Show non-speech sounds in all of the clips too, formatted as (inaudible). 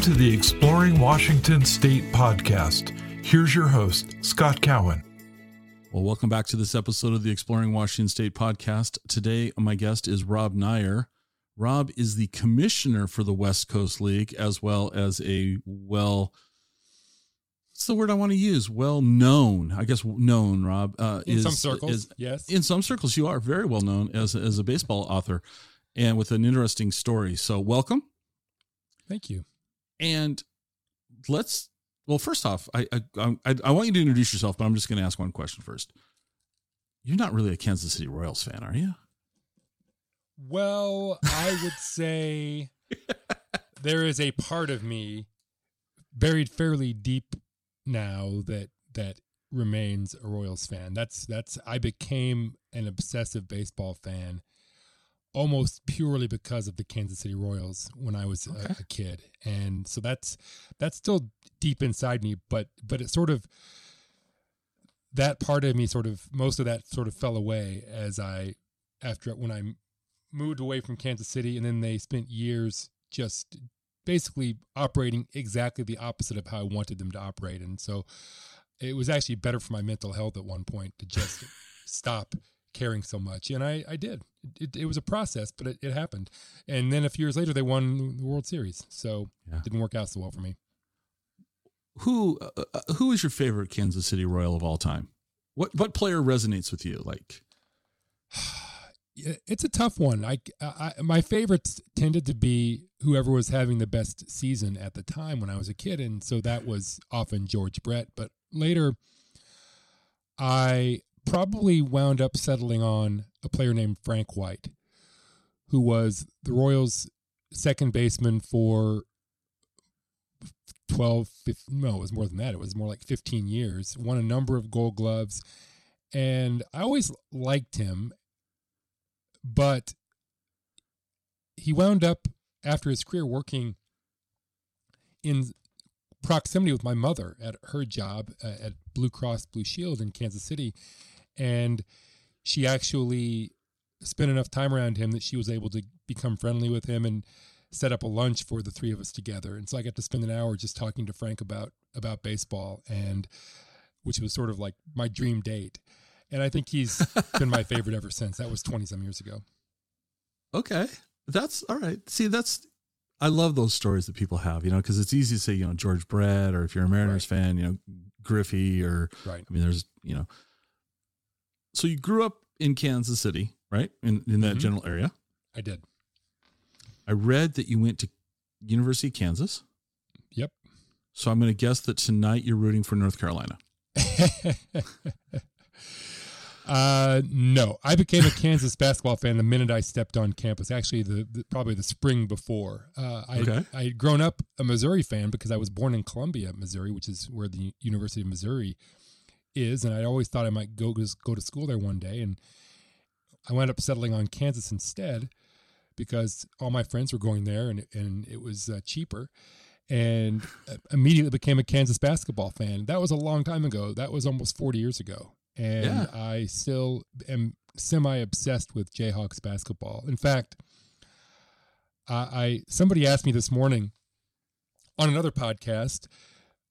Welcome to the Exploring Washington State podcast. Here's your host, Scott Cowan. Well, welcome back to this episode of the Exploring Washington State podcast. Today, my guest is Rob Neyer. Rob is the commissioner for the West Coast League, as well as a well, what's the word I want to use? Well known, I guess, known, Rob. Uh, in is, some circles, is, yes. In some circles, you are very well known as, as a baseball author and with an interesting story. So, welcome. Thank you. And let's well, first off, I I I, I want you to introduce yourself, but I'm just going to ask one question first. You're not really a Kansas City Royals fan, are you? Well, I would say (laughs) there is a part of me buried fairly deep now that that remains a Royals fan. That's that's I became an obsessive baseball fan almost purely because of the Kansas City Royals when I was okay. a, a, kid, and so that's that's still deep inside me. But but it sort of that part of me sort of most of that sort of fell away as I after when I moved away from Kansas City, and then they spent years just basically operating exactly the opposite of how I wanted them to operate, and so it was actually better for my mental health at one point to just (laughs) stop caring so much. And I, I did. It, it was a process, but it, it, happened. And then a few years later, they won the World Series. So yeah. it didn't work out so well for me. Who uh, uh, who is your favorite Kansas City Royal of all time? What what player resonates with you? Like, (sighs) it's a tough one. I, I my favorites tended to be whoever was having the best season at the time when I was a kid, and so that was often George Brett. But later, I probably wound up settling on a player named Frank White, who was the Royals' second baseman for 12, 15, no, it was more than that. It was more like 15 years, won a number of gold gloves. And I always liked him, but he wound up after his career working in proximity with my mother at her job uh, at Blue Cross Blue Shield in Kansas City and she actually spent enough time around him that she was able to become friendly with him and set up a lunch for the three of us together. And so I got to spend an hour just talking to Frank about about baseball and which was sort of like my dream date. And I think he's (laughs) been my favorite ever since. That was 20 some years ago. Okay. That's all right. See, that's I love those stories that people have, you know, because it's easy to say, you know, George Brett, or if you're a Mariners right. fan, you know, Griffey, or right. I mean, there's, you know, so you grew up in Kansas City, right? In in that mm-hmm. general area. I did. I read that you went to University of Kansas. Yep. So I'm going to guess that tonight you're rooting for North Carolina. (laughs) uh, no, I became a Kansas (laughs) basketball fan the minute I stepped on campus. Actually, the, the probably the spring before. Uh, I okay. I had grown up a Missouri fan because I was born in Columbia, Missouri, which is where the University of Missouri is, and I always thought I might go go to school there one day, and I wound up settling on Kansas instead because all my friends were going there, and and it was uh, cheaper, and immediately became a Kansas basketball fan. That was a long time ago. That was almost forty years ago, and yeah. I still am semi obsessed with Jayhawks basketball. In fact, I, I somebody asked me this morning on another podcast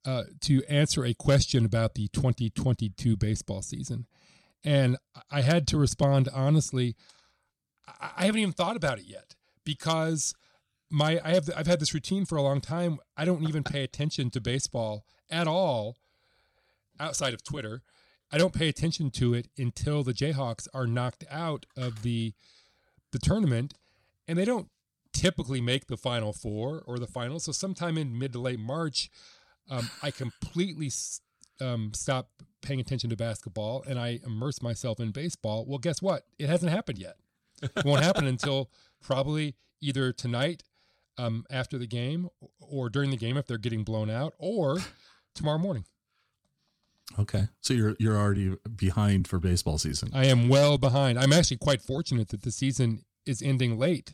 uh, to answer a question about the 2022 baseball season. And I had to respond honestly, I haven't even thought about it yet because my I have I've had this routine for a long time. I don't even pay attention to baseball at all outside of Twitter. I don't pay attention to it until the Jayhawks are knocked out of the the tournament and they don't typically make the final four or the finals. So sometime in mid to late March, um, I completely um, stop paying attention to basketball and I immerse myself in baseball. Well, guess what? It hasn't happened yet. It won't happen (laughs) until probably either tonight um, after the game or during the game if they're getting blown out or tomorrow morning. Okay. So you're you're already behind for baseball season. I am well behind. I'm actually quite fortunate that the season is ending late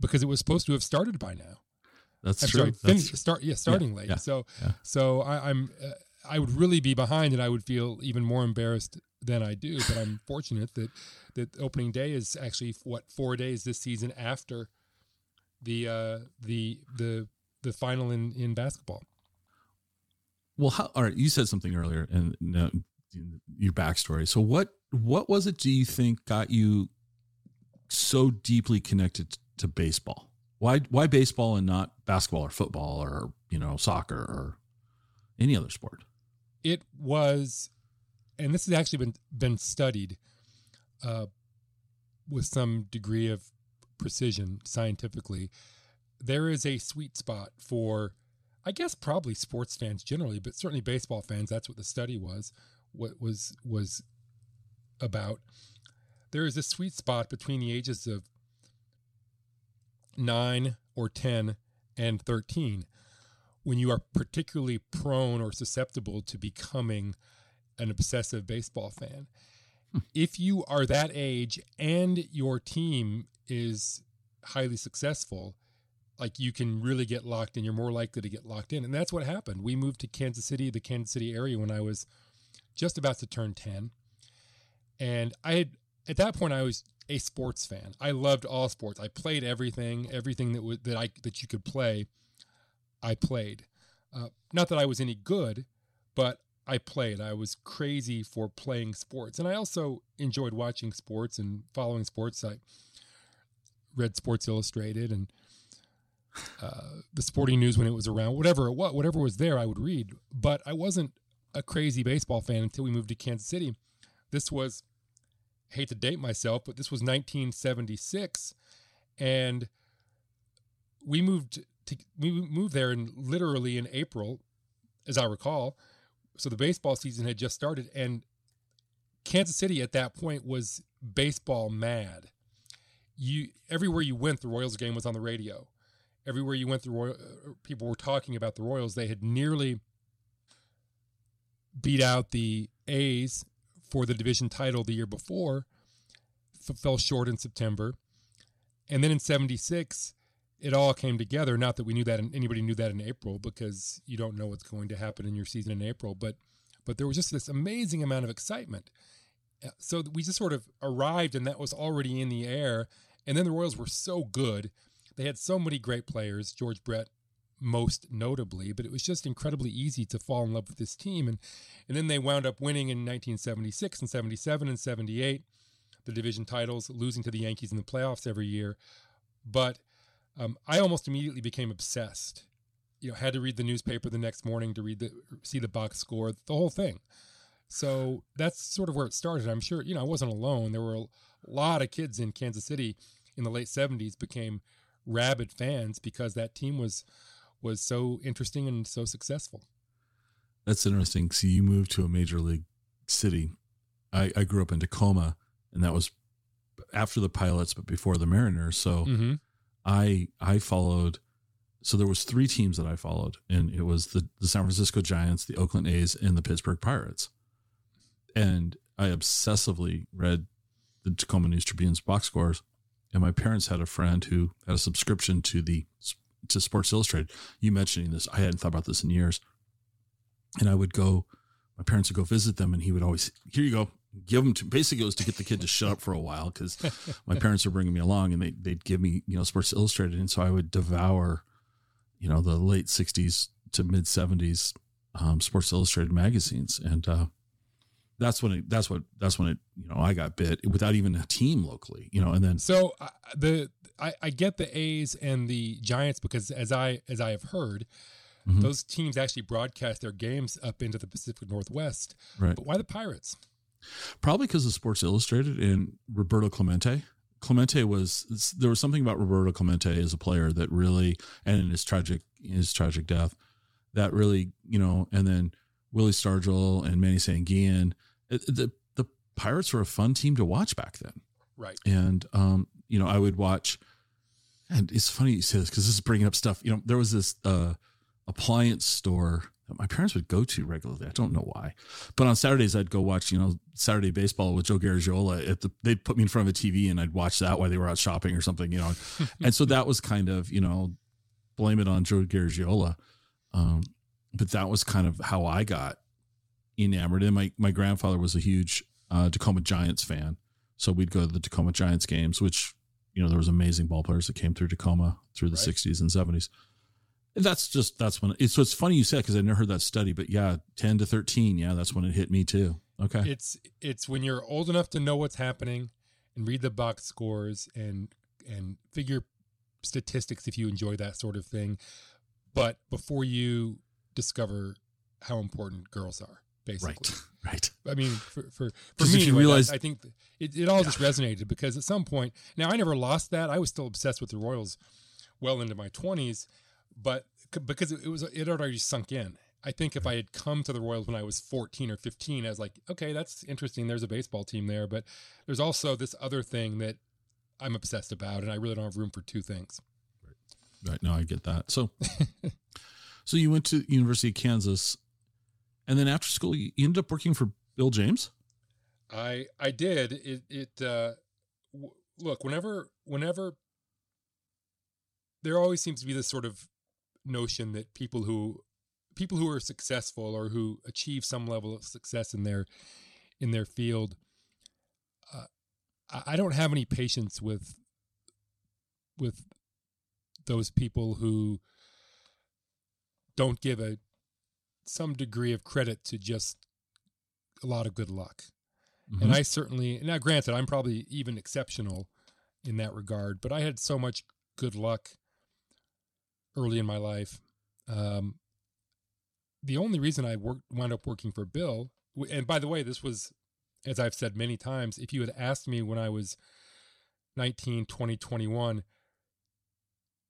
because it was supposed to have started by now. That's I'm true. Sorry, That's true. Start, yeah, starting yeah, late. Yeah, so, yeah. so I, am uh, I would really be behind, and I would feel even more embarrassed than I do. But I'm fortunate that that opening day is actually what four days this season after the uh, the the the final in in basketball. Well, how, all right. You said something earlier, and your backstory. So, what what was it? Do you think got you so deeply connected to baseball? Why why baseball and not basketball or football or you know soccer or any other sport? It was, and this has actually been been studied uh, with some degree of precision scientifically. There is a sweet spot for, I guess, probably sports fans generally, but certainly baseball fans. That's what the study was. What was was about. There is a sweet spot between the ages of nine or ten and thirteen when you are particularly prone or susceptible to becoming an obsessive baseball fan. Hmm. If you are that age and your team is highly successful, like you can really get locked in. You're more likely to get locked in. And that's what happened. We moved to Kansas City, the Kansas City area, when I was just about to turn 10. And I had, at that point, I was a sports fan. I loved all sports. I played everything, everything that, was, that I, that you could play. I played. Uh, not that I was any good, but I played. I was crazy for playing sports. And I also enjoyed watching sports and following sports. I read Sports Illustrated and uh, the sporting news when it was around, whatever it was, whatever was there, I would read. But I wasn't a crazy baseball fan until we moved to Kansas City. This was, hate to date myself, but this was 1976. And we moved to we moved there in literally in April, as I recall. So the baseball season had just started, and Kansas City at that point was baseball mad. You everywhere you went, the Royals game was on the radio. Everywhere you went, the Royal people were talking about the Royals. They had nearly beat out the A's for the division title the year before, f- fell short in September, and then in '76 it all came together. Not that we knew that in, anybody knew that in April because you don't know what's going to happen in your season in April, but but there was just this amazing amount of excitement. Uh, so we just sort of arrived and that was already in the air. And then the Royals were so good. They had so many great players, George Brett most notably, but it was just incredibly easy to fall in love with this team. And and then they wound up winning in 1976 and 77 and 78 the division titles, losing to the Yankees in the playoffs every year. But um, I almost immediately became obsessed. You know, had to read the newspaper the next morning to read the see the box score, the whole thing. So that's sort of where it started. I'm sure, you know, I wasn't alone. There were a lot of kids in Kansas City in the late 70s became rabid fans because that team was was so interesting and so successful. That's interesting. See, you moved to a major league city. I, I grew up in Tacoma, and that was after the Pilots, but before the Mariners. So mm-hmm. I I followed. So there was three teams that I followed, and it was the the San Francisco Giants, the Oakland A's, and the Pittsburgh Pirates. And I obsessively read the Tacoma News Tribune's box scores. And my parents had a friend who had a subscription to the to Sports Illustrated. You mentioning this, I hadn't thought about this in years. And I would go, my parents would go visit them, and he would always, here you go, give them to basically it was to get the kid to shut up for a while because (laughs) my parents were bringing me along and they, they'd give me you know sports illustrated and so i would devour you know the late 60s to mid 70s um, sports illustrated magazines and uh, that's when it that's what that's when it you know i got bit without even a team locally you know and then so uh, the I, I get the a's and the giants because as i as i have heard mm-hmm. those teams actually broadcast their games up into the pacific northwest. Right. But why the pirates? Probably because of Sports Illustrated and Roberto Clemente. Clemente was there was something about Roberto Clemente as a player that really and in his tragic his tragic death that really you know and then Willie Stargell and Manny Sanguillen the the Pirates were a fun team to watch back then. Right. And um you know I would watch and it's funny you say this because this is bringing up stuff you know there was this uh appliance store that my parents would go to regularly. I don't know why, but on Saturdays I'd go watch, you know, Saturday baseball with Joe Garagiola. At the, they'd put me in front of a TV and I'd watch that while they were out shopping or something, you know. (laughs) and so that was kind of, you know, blame it on Joe Garagiola. Um, but that was kind of how I got enamored. And my my grandfather was a huge uh, Tacoma Giants fan, so we'd go to the Tacoma Giants games, which you know there was amazing ball players that came through Tacoma through the right. '60s and '70s That's just that's when it's so it's funny you said because I never heard that study, but yeah, ten to thirteen, yeah, that's when it hit me too. Okay, it's it's when you're old enough to know what's happening and read the box scores and and figure statistics if you enjoy that sort of thing, but before you discover how important girls are, basically. Right. (laughs) Right. I mean, for for, for me, anyway, realize- I think it, it all just resonated because at some point, now I never lost that. I was still obsessed with the Royals well into my twenties, but because it was it had already sunk in. I think if I had come to the Royals when I was 14 or 15, I was like, okay, that's interesting. There's a baseball team there, but there's also this other thing that I'm obsessed about, and I really don't have room for two things. Right. Right. No, I get that. So, (laughs) so you went to University of Kansas and then after school, you ended up working for Bill James. I I did it. It uh, w- look whenever whenever there always seems to be this sort of notion that people who people who are successful or who achieve some level of success in their in their field uh, I don't have any patience with with those people who don't give a some degree of credit to just a lot of good luck. Mm-hmm. And I certainly, now granted, I'm probably even exceptional in that regard, but I had so much good luck early in my life. Um, the only reason I worked, wound up working for Bill, and by the way, this was, as I've said many times, if you had asked me when I was 19, 20, 21,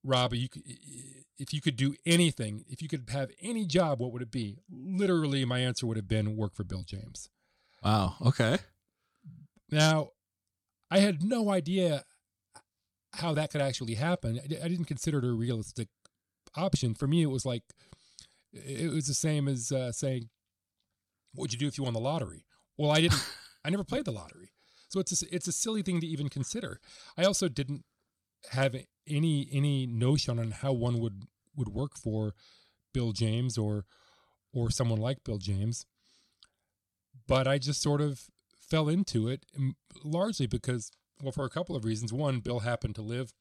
Rob, you if you could do anything, if you could have any job, what would it be? Literally, my answer would have been work for Bill James. Wow. Okay. Now, I had no idea how that could actually happen. I didn't consider it a realistic option. For me, it was like it was the same as uh, saying, "What would you do if you won the lottery?" Well, I didn't. (laughs) I never played the lottery, so it's a, it's a silly thing to even consider. I also didn't have any any notion on how one would would work for Bill James or or someone like Bill James. But I just sort of fell into it largely because well for a couple of reasons. One, Bill happened to live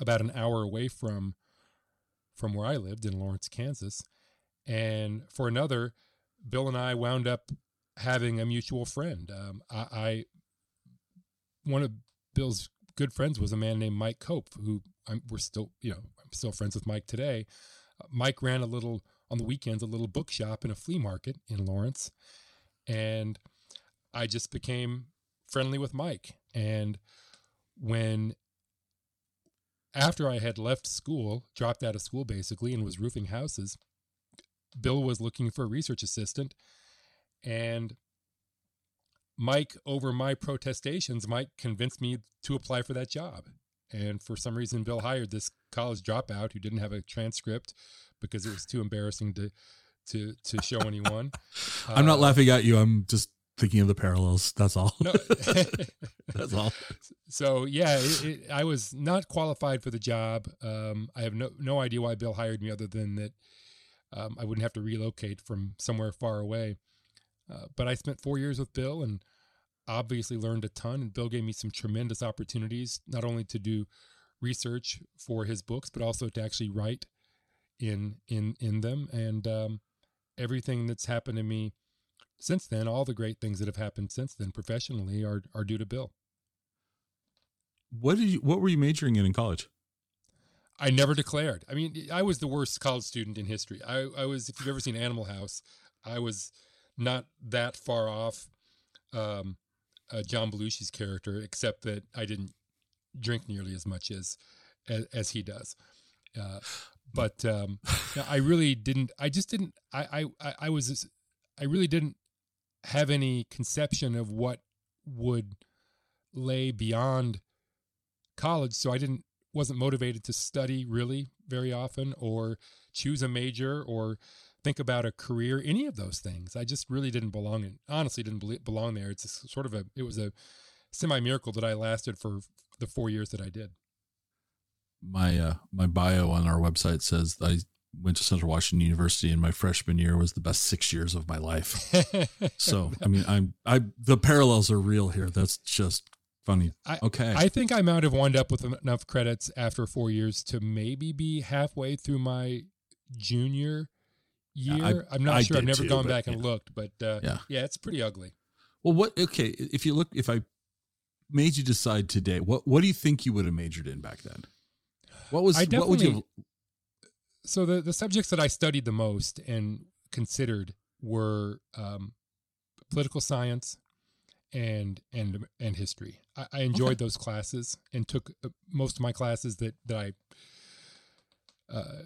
about an hour away from from where I lived in Lawrence, Kansas. And for another, Bill and I wound up having a mutual friend. Um, I, I one of Bill's good friends was a man named Mike Cope, who I'm, we're still, you know, I'm still friends with Mike today. Uh, Mike ran a little on the weekends, a little bookshop in a flea market in Lawrence, and I just became friendly with Mike. And when after I had left school, dropped out of school basically, and was roofing houses, Bill was looking for a research assistant, and Mike, over my protestations, Mike convinced me to apply for that job. And for some reason, Bill hired this college dropout who didn't have a transcript because it was too embarrassing to to to show anyone. (laughs) I'm not uh, laughing at you. I'm just thinking of the parallels. That's all. No. (laughs) That's all. (laughs) So yeah, it, it, I was not qualified for the job. Um, I have no no idea why Bill hired me, other than that um, I wouldn't have to relocate from somewhere far away. Uh, but I spent four years with Bill and obviously learned a ton. And Bill gave me some tremendous opportunities, not only to do research for his books, but also to actually write in in in them. And um, everything that's happened to me since then, all the great things that have happened since then professionally, are are due to Bill. What did you? What were you majoring in in college? I never declared. I mean, I was the worst college student in history. I, I was, if you've ever seen Animal House, I was not that far off um, uh, John Belushi's character, except that I didn't drink nearly as much as as, as he does. Uh, but um, I really didn't. I just didn't. I, I I was. I really didn't have any conception of what would lay beyond college. So I didn't. Wasn't motivated to study really very often, or choose a major, or think about a career, any of those things. I just really didn't belong in, honestly didn't belong there. It's a, sort of a, it was a semi miracle that I lasted for the four years that I did. My, uh, my bio on our website says I went to Central Washington University and my freshman year was the best six years of my life. (laughs) so, I mean, I'm, I, the parallels are real here. That's just funny. I, okay. I think I might have wound up with enough credits after four years to maybe be halfway through my junior year. I, am not I sure. I've never too, gone back and yeah. looked, but uh, Yeah. yeah, it's pretty ugly. well, what? Okay, if you look, if I made you decide today, what what do you think you would have majored in back then? What was I what would you? So the the subjects that I studied the most and considered were um, political science and and and history. I, I enjoyed Okay. those classes and took uh, most of my classes that that I. Uh, I,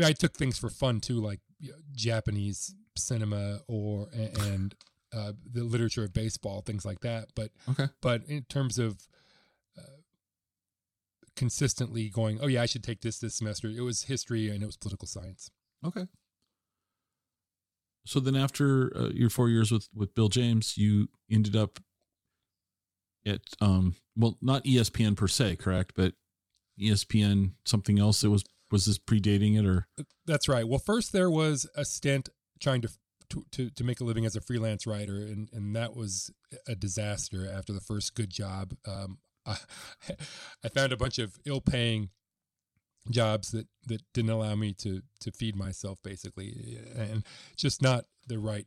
mean, I took things for fun too, like you know, Japanese cinema or and uh, the literature of baseball, things like that. But Okay. but in terms of uh, consistently going, oh yeah, I should take this this semester. It was history and it was political science. Okay. So then, after uh, your four years with with Bill James, you ended up at um well, not ESPN per se, correct? But ESPN something else. It was was this predating it or That's right. Well, first there was a stint trying to to to, to make a living as a freelance writer, and and that was a disaster. After the first good job, um, I, (laughs) I found a bunch of ill-paying jobs that that didn't allow me to to feed myself, basically, and just not the right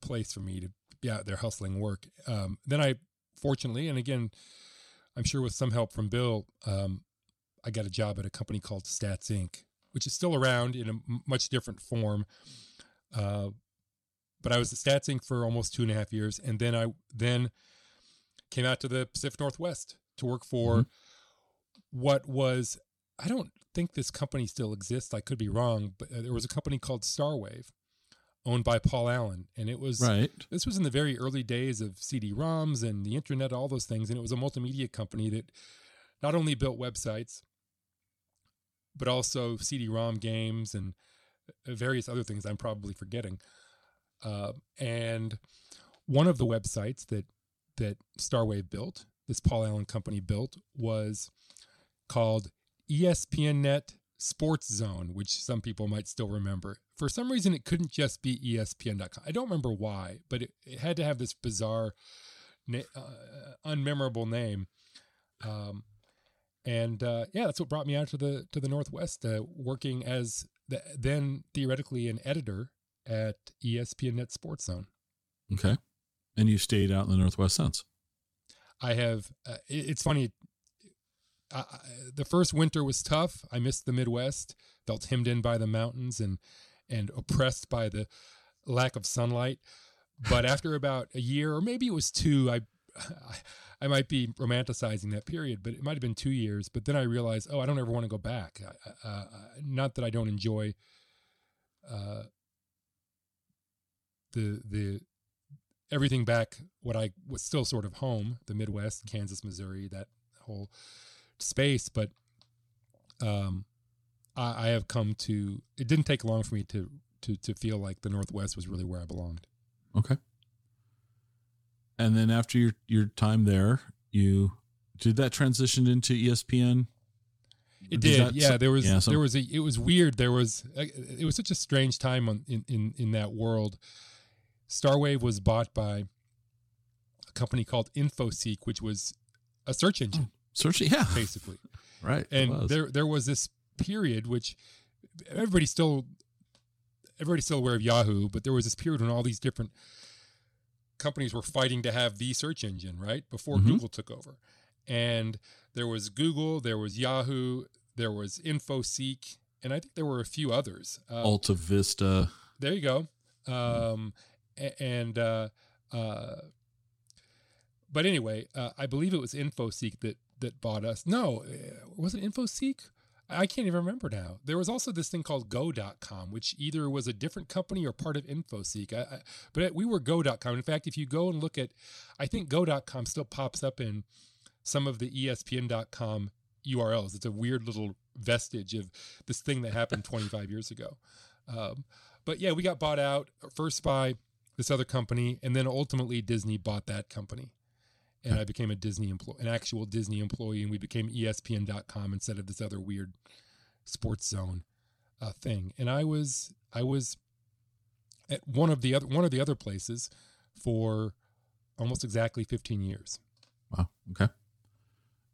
place for me to be out there hustling work. Um, then I, fortunately, and again, I'm sure with some help from Bill, um, I got a job at a company called Stats Inc., which is still around in a m- much different form. Uh, but I was at Stats Inc. for almost two and a half years, and then I then came out to the Pacific Northwest to work for Mhm. what was I don't think this company still exists. I could be wrong, but uh, there was a company called Starwave, owned by Paul Allen, and it was right? this was in the very early days of CD-ROMs and the internet, all those things, and it was a multimedia company that not only built websites, but also CD-ROM games and uh, various other things I'm probably forgetting. Uh, and one of the websites that that Starwave built, this Paul Allen company built, was called ESPNnet Sports Zone, which some people might still remember. For some reason, it couldn't just be ESPN.com. I don't remember why, but it, it had to have this bizarre, na- uh, unmemorable name. Um, and uh, yeah, that's what brought me out to the to the Northwest, uh, working as the, then theoretically an editor at E ESPNnet Sports Zone. Okay. And you stayed out in the Northwest since. I have. Uh, it- it's funny. I, I- the first winter was tough. I missed the Midwest. Felt hemmed in by the mountains and and oppressed by the lack of sunlight. But (laughs) after about a year, or maybe it was two, I I might be romanticizing that period, but it might have been two years. But then I realized, oh, I don't ever want to go back. Uh, not that I don't enjoy uh, the the everything back what I was still sort of home, the Midwest, Kansas, Missouri, that whole space. But um, I, I have come to. It didn't take long for me to to to feel like the Northwest was really where I belonged. Okay. And then after your your time there, you did that transition into ESPN. It did, that- yeah. There was yeah, some- there was a it was weird. There was uh, it was such a strange time on, in in in that world. Starwave was bought by a company called InfoSeek, which was a search engine, Search, yeah, basically. (laughs) right. and there there was this period which everybody still everybody's still aware of Yahoo, but there was this period when all these different companies were fighting to have the search engine, right? Before Mhm. Google took over. And there was Google, there was Yahoo, there was InfoSeek, and I think there were a few others. Uh, Alta Vista. there you go. Um, a- and uh, uh, but anyway, uh, I believe it was InfoSeek that that bought us. No, uh, was it InfoSeek? I can't even remember now. There was also this thing called Go.com, which either was a different company or part of InfoSeek. I, I, but we were Go.com. In fact, if you go and look at, I think Go.com still pops up in some of the ESPN.com URLs. It's a weird little vestige of this thing that happened 25 years ago. Um, but yeah, we got bought out first by this other company, and then ultimately Disney bought that company, and I became a Disney employee, an actual Disney employee, and we became ESPN.com instead of this other weird Sports Zone uh, thing. And I was I was at one of the other one of the other places for almost exactly 15 years. Wow. Okay.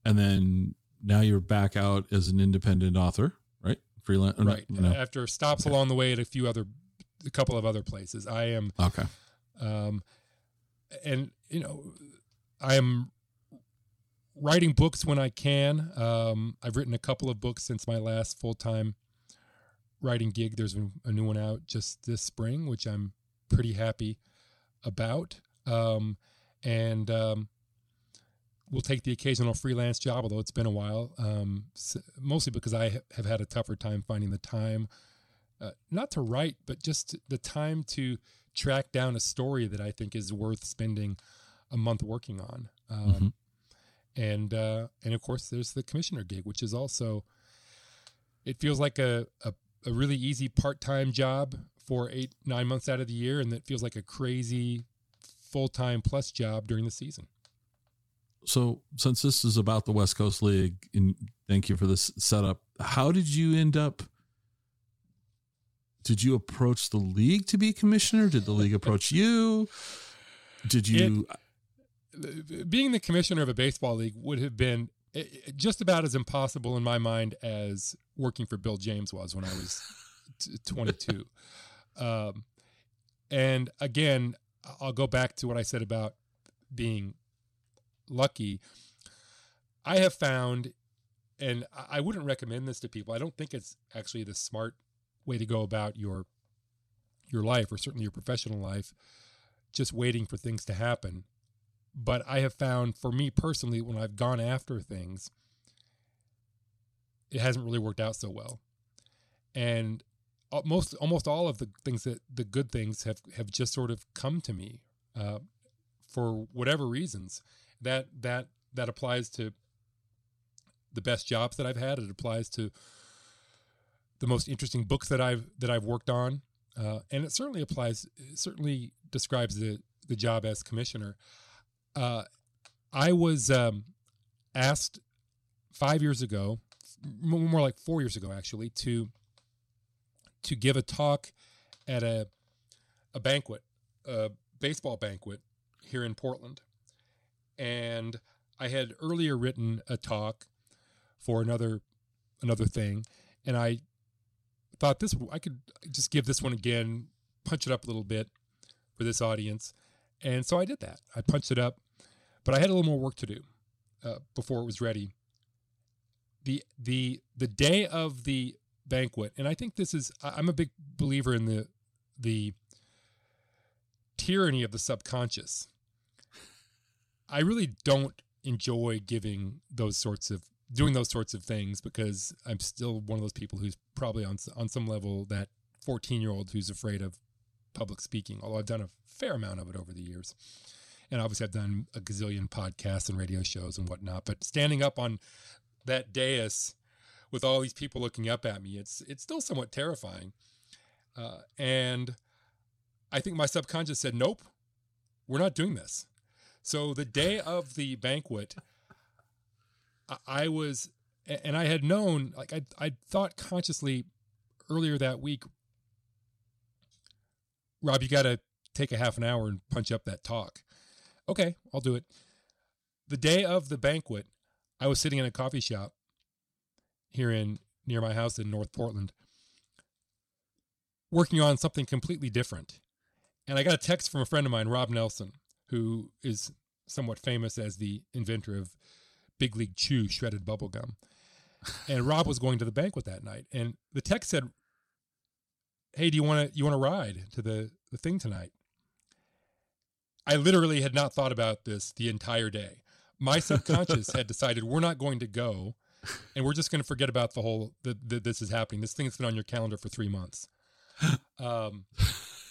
and then now you're back out as an independent author, right? Freelance, right? No, no. After stops okay. along the way at a few other, a couple of other places, I am okay. Um, and you know, I am writing books when I can. Um, I've written a couple of books since my last full time writing gig. There's a new one out just this spring, which I'm pretty happy about. Um, and um, we'll take the occasional freelance job, although it's been a while, um, mostly because I have had a tougher time finding the time, uh, not to write, but just the time to track down a story that I think is worth spending a month working on. Um, mm-hmm. And uh, and of course, there's the commissioner gig, which is also it feels like a, a, a really easy part time job for eight nine months out of the year, and that feels like a crazy full time plus job during the season. So, since this is about the West Coast League, and thank you for this setup, how did you end up? Did you approach the league to be commissioner? Did the league approach you? Did you? It, being the commissioner of a baseball league would have been eh, eh, just about as impossible in my mind as working for Bill James was when I was (laughs) 22. Um, and again, I'll go back to what I said about being lucky. I have found, and I wouldn't recommend this to people. I don't think it's actually the smart way to go about your your life, or certainly your professional life, just waiting for things to happen. But I have found, for me personally, when I've gone after things, it hasn't really worked out so well. And most almost all of the things that the good things have have just sort of come to me uh, for whatever reasons. That that that applies to the best jobs that I've had. It applies to the most interesting books that I've that I've worked on. Uh, and it certainly applies it certainly describes the the job as commissioner uh, I was um, asked five years ago more like four years ago actually to to give a talk at a a banquet, a baseball banquet here in Portland. And I had earlier written a talk for another another thing, and I thought this I could just give this one again, punch it up a little bit for this audience, and so I did that. I punched it up, but I had a little more work to do uh, before it was ready. the the The day of the banquet. And I think this is I'm a big believer in the the tyranny of the subconscious. I really don't enjoy giving those sorts of doing those sorts of things because I'm still one of those people who's probably on on some level that 14 year old who's afraid of public speaking. Although I've done a fair amount of it over the years, and obviously I've done a gazillion podcasts and radio shows and whatnot. But standing up on that dais with all these people looking up at me, it's it's still somewhat terrifying. Uh, and I think my subconscious said, "Nope, we're not doing this." So the day of the banquet, I, I was, and I had known, like I I thought consciously earlier that week, Rob, you got to take a half an hour and punch up that talk. Okay, I'll do it. The day of the banquet, I was sitting in a coffee shop here in near my house in North Portland, working on something completely different. And I got a text from a friend of mine, Rob Nelson, who is somewhat famous as the inventor of Big League Chew shredded bubble gum. And Rob was going to the banquet that night, and the text said, "Hey, do you want to you want to ride to the the thing tonight?" I literally had not thought about this the entire day. My subconscious had (laughs) decided we're not going to go and we're just going to forget about the whole that this is happening. This thing's been on your calendar for three months. Um,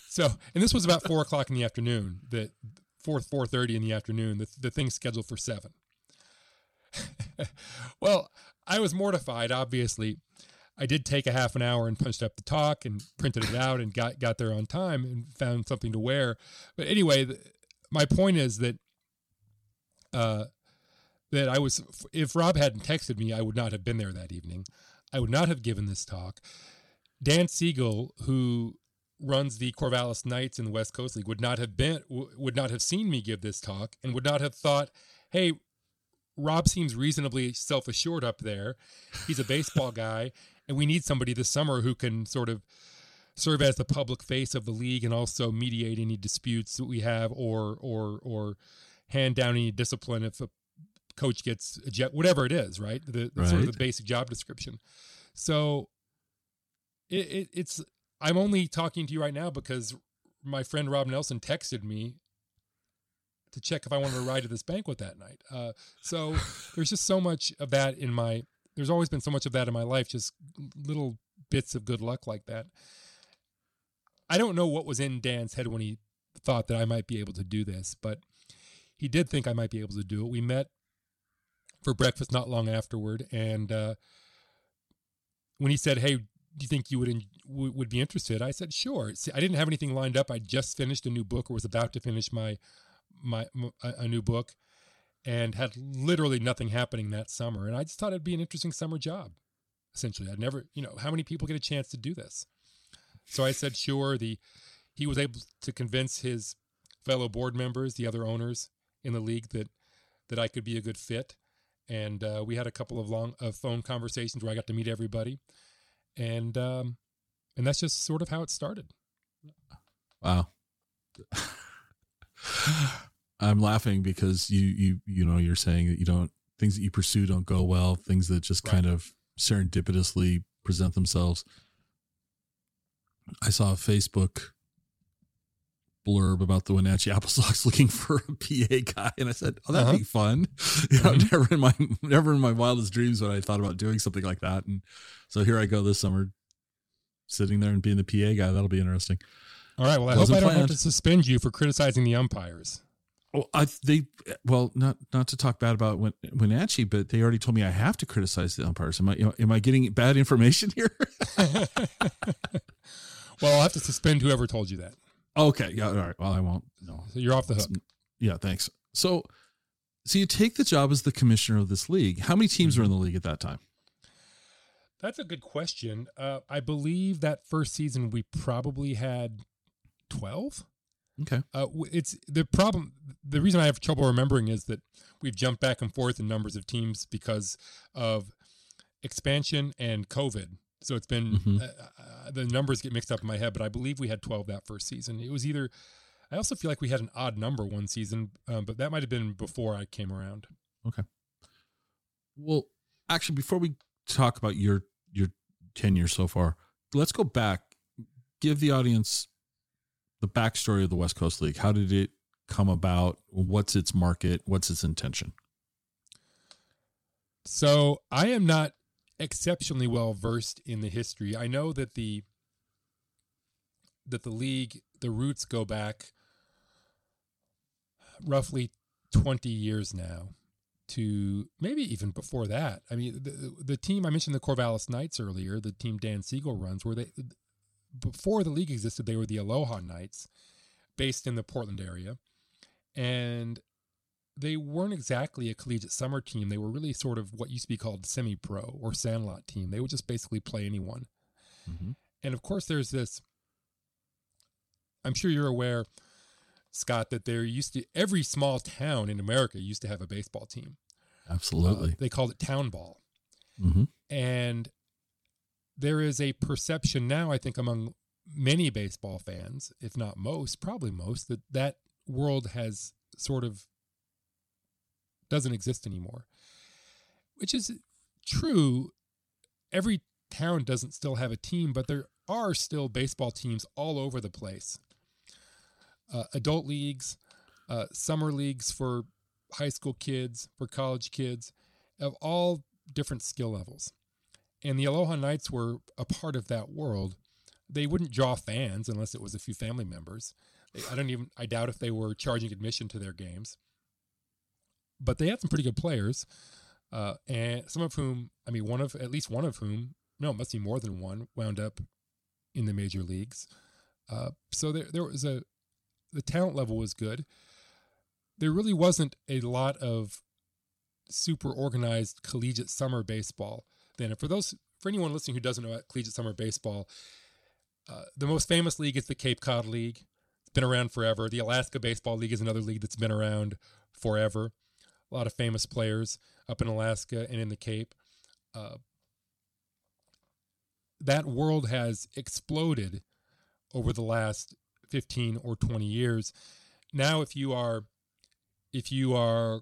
so, and this was about four o'clock in the afternoon. That four four thirty in the afternoon. The the thing's scheduled for seven. (laughs) well, I was mortified. Obviously, I did take a half an hour and punched up the talk and printed it out and got got there on time and found something to wear. But anyway, the, my point is that uh, that I was, if Rob hadn't texted me, I would not have been there that evening. I would not have given this talk. Dan Segel, who runs the Corvallis Knights in the West Coast League, would not have been, would not have seen me give this talk, and would not have thought, "Hey, Rob seems reasonably self assured up there. He's a baseball guy, and we need somebody this summer who can sort of serve as the public face of the league and also mediate any disputes that we have or or or hand down any discipline if a coach gets a jet whatever it is right the, the right. sort of the basic job description so it, it, it's i'm only talking to you right now because my friend rob nelson texted me to check if i wanted to ride to this banquet that night uh, so there's just so much of that in my there's always been so much of that in my life just little bits of good luck like that I don't know what was in Dan's head when he thought that I might be able to do this, but he did think I might be able to do it. We met for breakfast not long afterward, and uh, when he said, "Hey, do you think you would in, would be interested?" I said, "Sure." See, I didn't have anything lined up. I just finished a new book, or was about to finish my my, my a new book, and had literally nothing happening that summer. And I just thought it'd be an interesting summer job. Essentially, I'd never, you know, how many people get a chance to do this? So I said, sure. The he was able to convince his fellow board members, the other owners in the league, that that I could be a good fit. And uh, we had a couple of long of phone conversations where I got to meet everybody, and um, and that's just sort of how it started. Wow. (laughs) I'm laughing because you you you know you're saying that you don't things that you pursue don't go well, things that just right. kind of serendipitously present themselves. I saw a Facebook blurb about the Wenatchee (laughs) Apple Sox looking for a PA guy, and I said, "Oh, that'd uh-huh. be fun." (laughs) You know, mm-hmm. never in my never in my wildest dreams would I thought about doing something like that, and so here I go this summer, sitting there and being the PA guy. That'll be interesting. All right. Well, I Wasn't hope I don't planned. have to suspend you for criticizing the umpires. Well, I they well not not to talk bad about Wenatchee, but they already told me I have to criticize the umpires. Am I am I getting bad information here? (laughs) Well, I'll have to suspend whoever told you that. Okay. Yeah. All right. Well, I won't. No. So you're off the hook. Yeah. Thanks. So, so you take the job as the commissioner of this league. How many teams mm-hmm. were in the league at that time? That's a good question. Uh, I believe that first season we probably had twelve. Okay. Uh, it's the problem. The reason I have trouble remembering is that we've jumped back and forth in numbers of teams because of expansion and COVID. So it's been mm-hmm. uh, uh, the numbers get mixed up in my head, but I believe we had 12 that first season. It was either I also feel like we had an odd number one season, um, but that might have been before I came around. Okay. Well, actually, before we talk about your your tenure so far, let's go back. Give the audience the backstory of the West Coast League. How did it come about? What's its market? What's its intention? So I am not exceptionally well versed in the history. I know that the that the league the roots go back roughly 20 years now to maybe even before that. I mean, the, the team I mentioned the Corvallis Knights earlier, the team Dan Segel runs, where they before the league existed, they were the Aloha Knights, based in the Portland area, and they weren't exactly a collegiate summer team. They were really sort of what used to be called semi pro or sandlot team. They would just basically play anyone. Mm-hmm. And of course, there's this. I'm sure you're aware, Scott, that there used to every small town in America used to have a baseball team. Absolutely. Uh, they called it town ball. Mm-hmm. And there is a perception now, I think, among many baseball fans, if not most, probably most, that that world has sort of doesn't exist anymore. Which is true. Every town doesn't still have a team, but there are still baseball teams all over the place. Uh, adult leagues, uh, summer leagues for high school kids, for college kids, of all different skill levels. And the Aloha Knights were a part of that world. They wouldn't draw fans unless it was a few family members. I don't even, I doubt if they were charging admission to their games but they had some pretty good players, uh, and some of whom, I mean, one of at least one of whom, no, it must be more than one, wound up in the major leagues. Uh, so there, there was a the talent level was good. There really wasn't a lot of super organized collegiate summer baseball then. And for those, for anyone listening who doesn't know about collegiate summer baseball, uh, the most famous league is the Cape Cod League. It's been around forever. The Alaska Baseball League is another league that's been around forever. a lot of famous players up in Alaska and in the Cape. Uh, that world has exploded over the last 15 or 20 years. Now, if you are if you are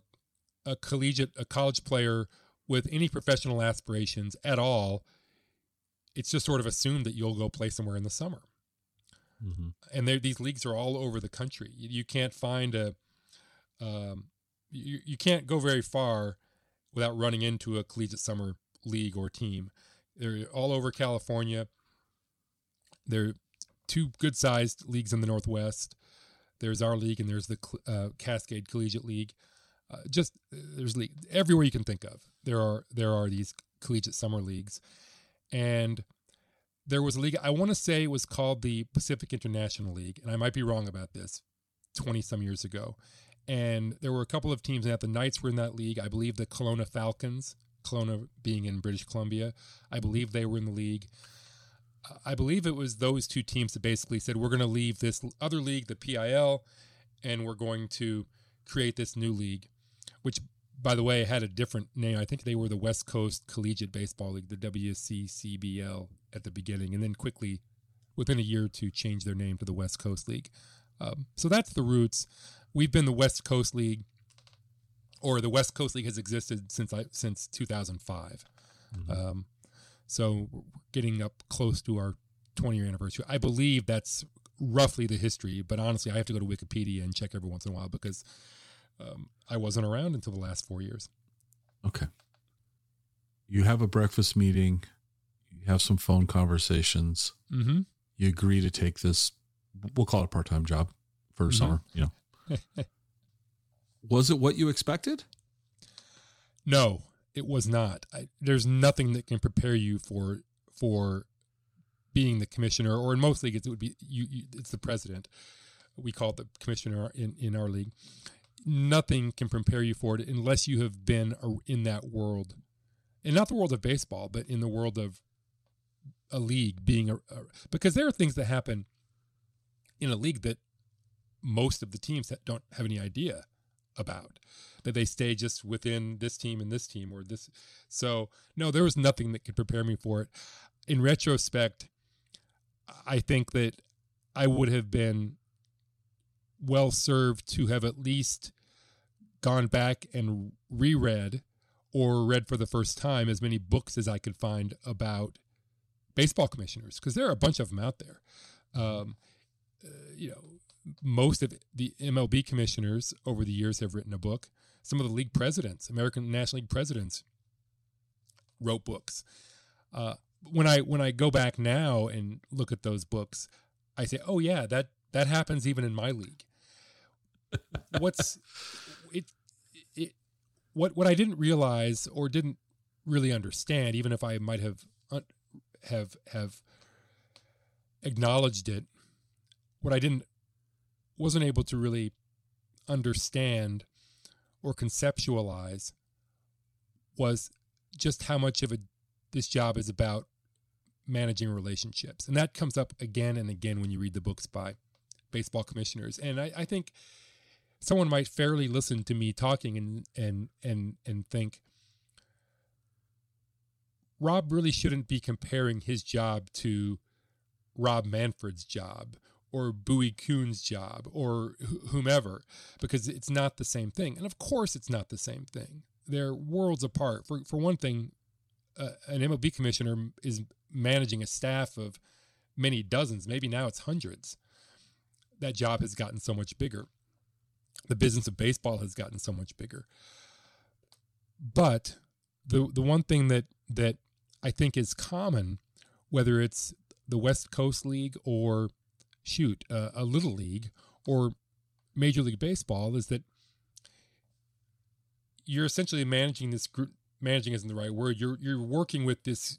a collegiate, a college player with any professional aspirations at all, it's just sort of assumed that you'll go play somewhere in the summer. Mm-hmm. And these leagues are all over the country. You, you can't find a, um, you, you can't go very far without running into a collegiate summer league or team. They're all over California. There are two good sized leagues in the Northwest. There's our league and there's the uh, Cascade Collegiate League. Uh, just there's league everywhere you can think of. There are there are these collegiate summer leagues, and there was a league. I want to say was called the Pacific International League, and I might be wrong about this. Twenty some years ago, and there were a couple of teams. And the Knights were in that league. I believe the Kelowna Falcons, Kelowna being in British Columbia, I believe they were in the league. I believe it was those two teams that basically said we're going to leave this other league, the PIL, and we're going to create this new league, which by the way had a different name. I think they were the West Coast Collegiate Baseball League, the WCCBL at the beginning, and then quickly, within a year or two, changed their name to the West Coast League. Um, so that's the roots. We've been the West Coast League, or the West Coast League has existed since I, since 2005. Mm-hmm. Um, so we're getting up close to our 20 year anniversary. I believe that's roughly the history, but honestly, I have to go to Wikipedia and check every once in a while because um, I wasn't around until the last four years. Okay. You have a breakfast meeting, you have some phone conversations, mm-hmm. you agree to take this, we'll call it a part time job for mm-hmm. summer, you know. (laughs) Was it what you expected? No, it was not. I, there's nothing that can prepare you for for being the commissioner, or in most leagues it would be you, you it's the president. We call it the commissioner in in our league. Nothing can prepare you for it unless you have been in that world, and not the world of baseball, but in the world of a league being a, a because there are things that happen in a league that most of the teams don't have any idea about that they stay just within this team and this team or this. So no there was nothing that could prepare me for it. In retrospect i think that i would have been well served to have at least gone back and reread or read for the first time as many books as i could find about baseball commissioners because there are a bunch of them out there um, uh, you know most of the MLB commissioners over the years have written a book. Some of the league presidents, American National League presidents, wrote books. Uh, when I when I go back now and look at those books, I say, "Oh yeah, that that happens even in my league." What's it? It what what I didn't realize or didn't really understand, even if I might have have have acknowledged it, what I didn't wasn't able to really understand or conceptualize was just how much of a this job is about managing relationships. And that comes up again and again when you read the books by baseball commissioners. And I, I think someone might fairly listen to me talking and and and and think Rob really shouldn't be comparing his job to Rob Manfred's job or Bowie Kuhn's job or wh- whomever because it's not the same thing. And of course, it's not the same thing. They're worlds apart. For for one thing, uh, an MLB commissioner is managing a staff of many dozens, maybe now it's hundreds. That job has gotten so much bigger. The business of baseball has gotten so much bigger. But the the one thing that that I think is common, whether it's the West Coast League or shoot uh, a little league or Major League Baseball is that you're essentially managing this group. Managing isn't the right word. You're you're working with this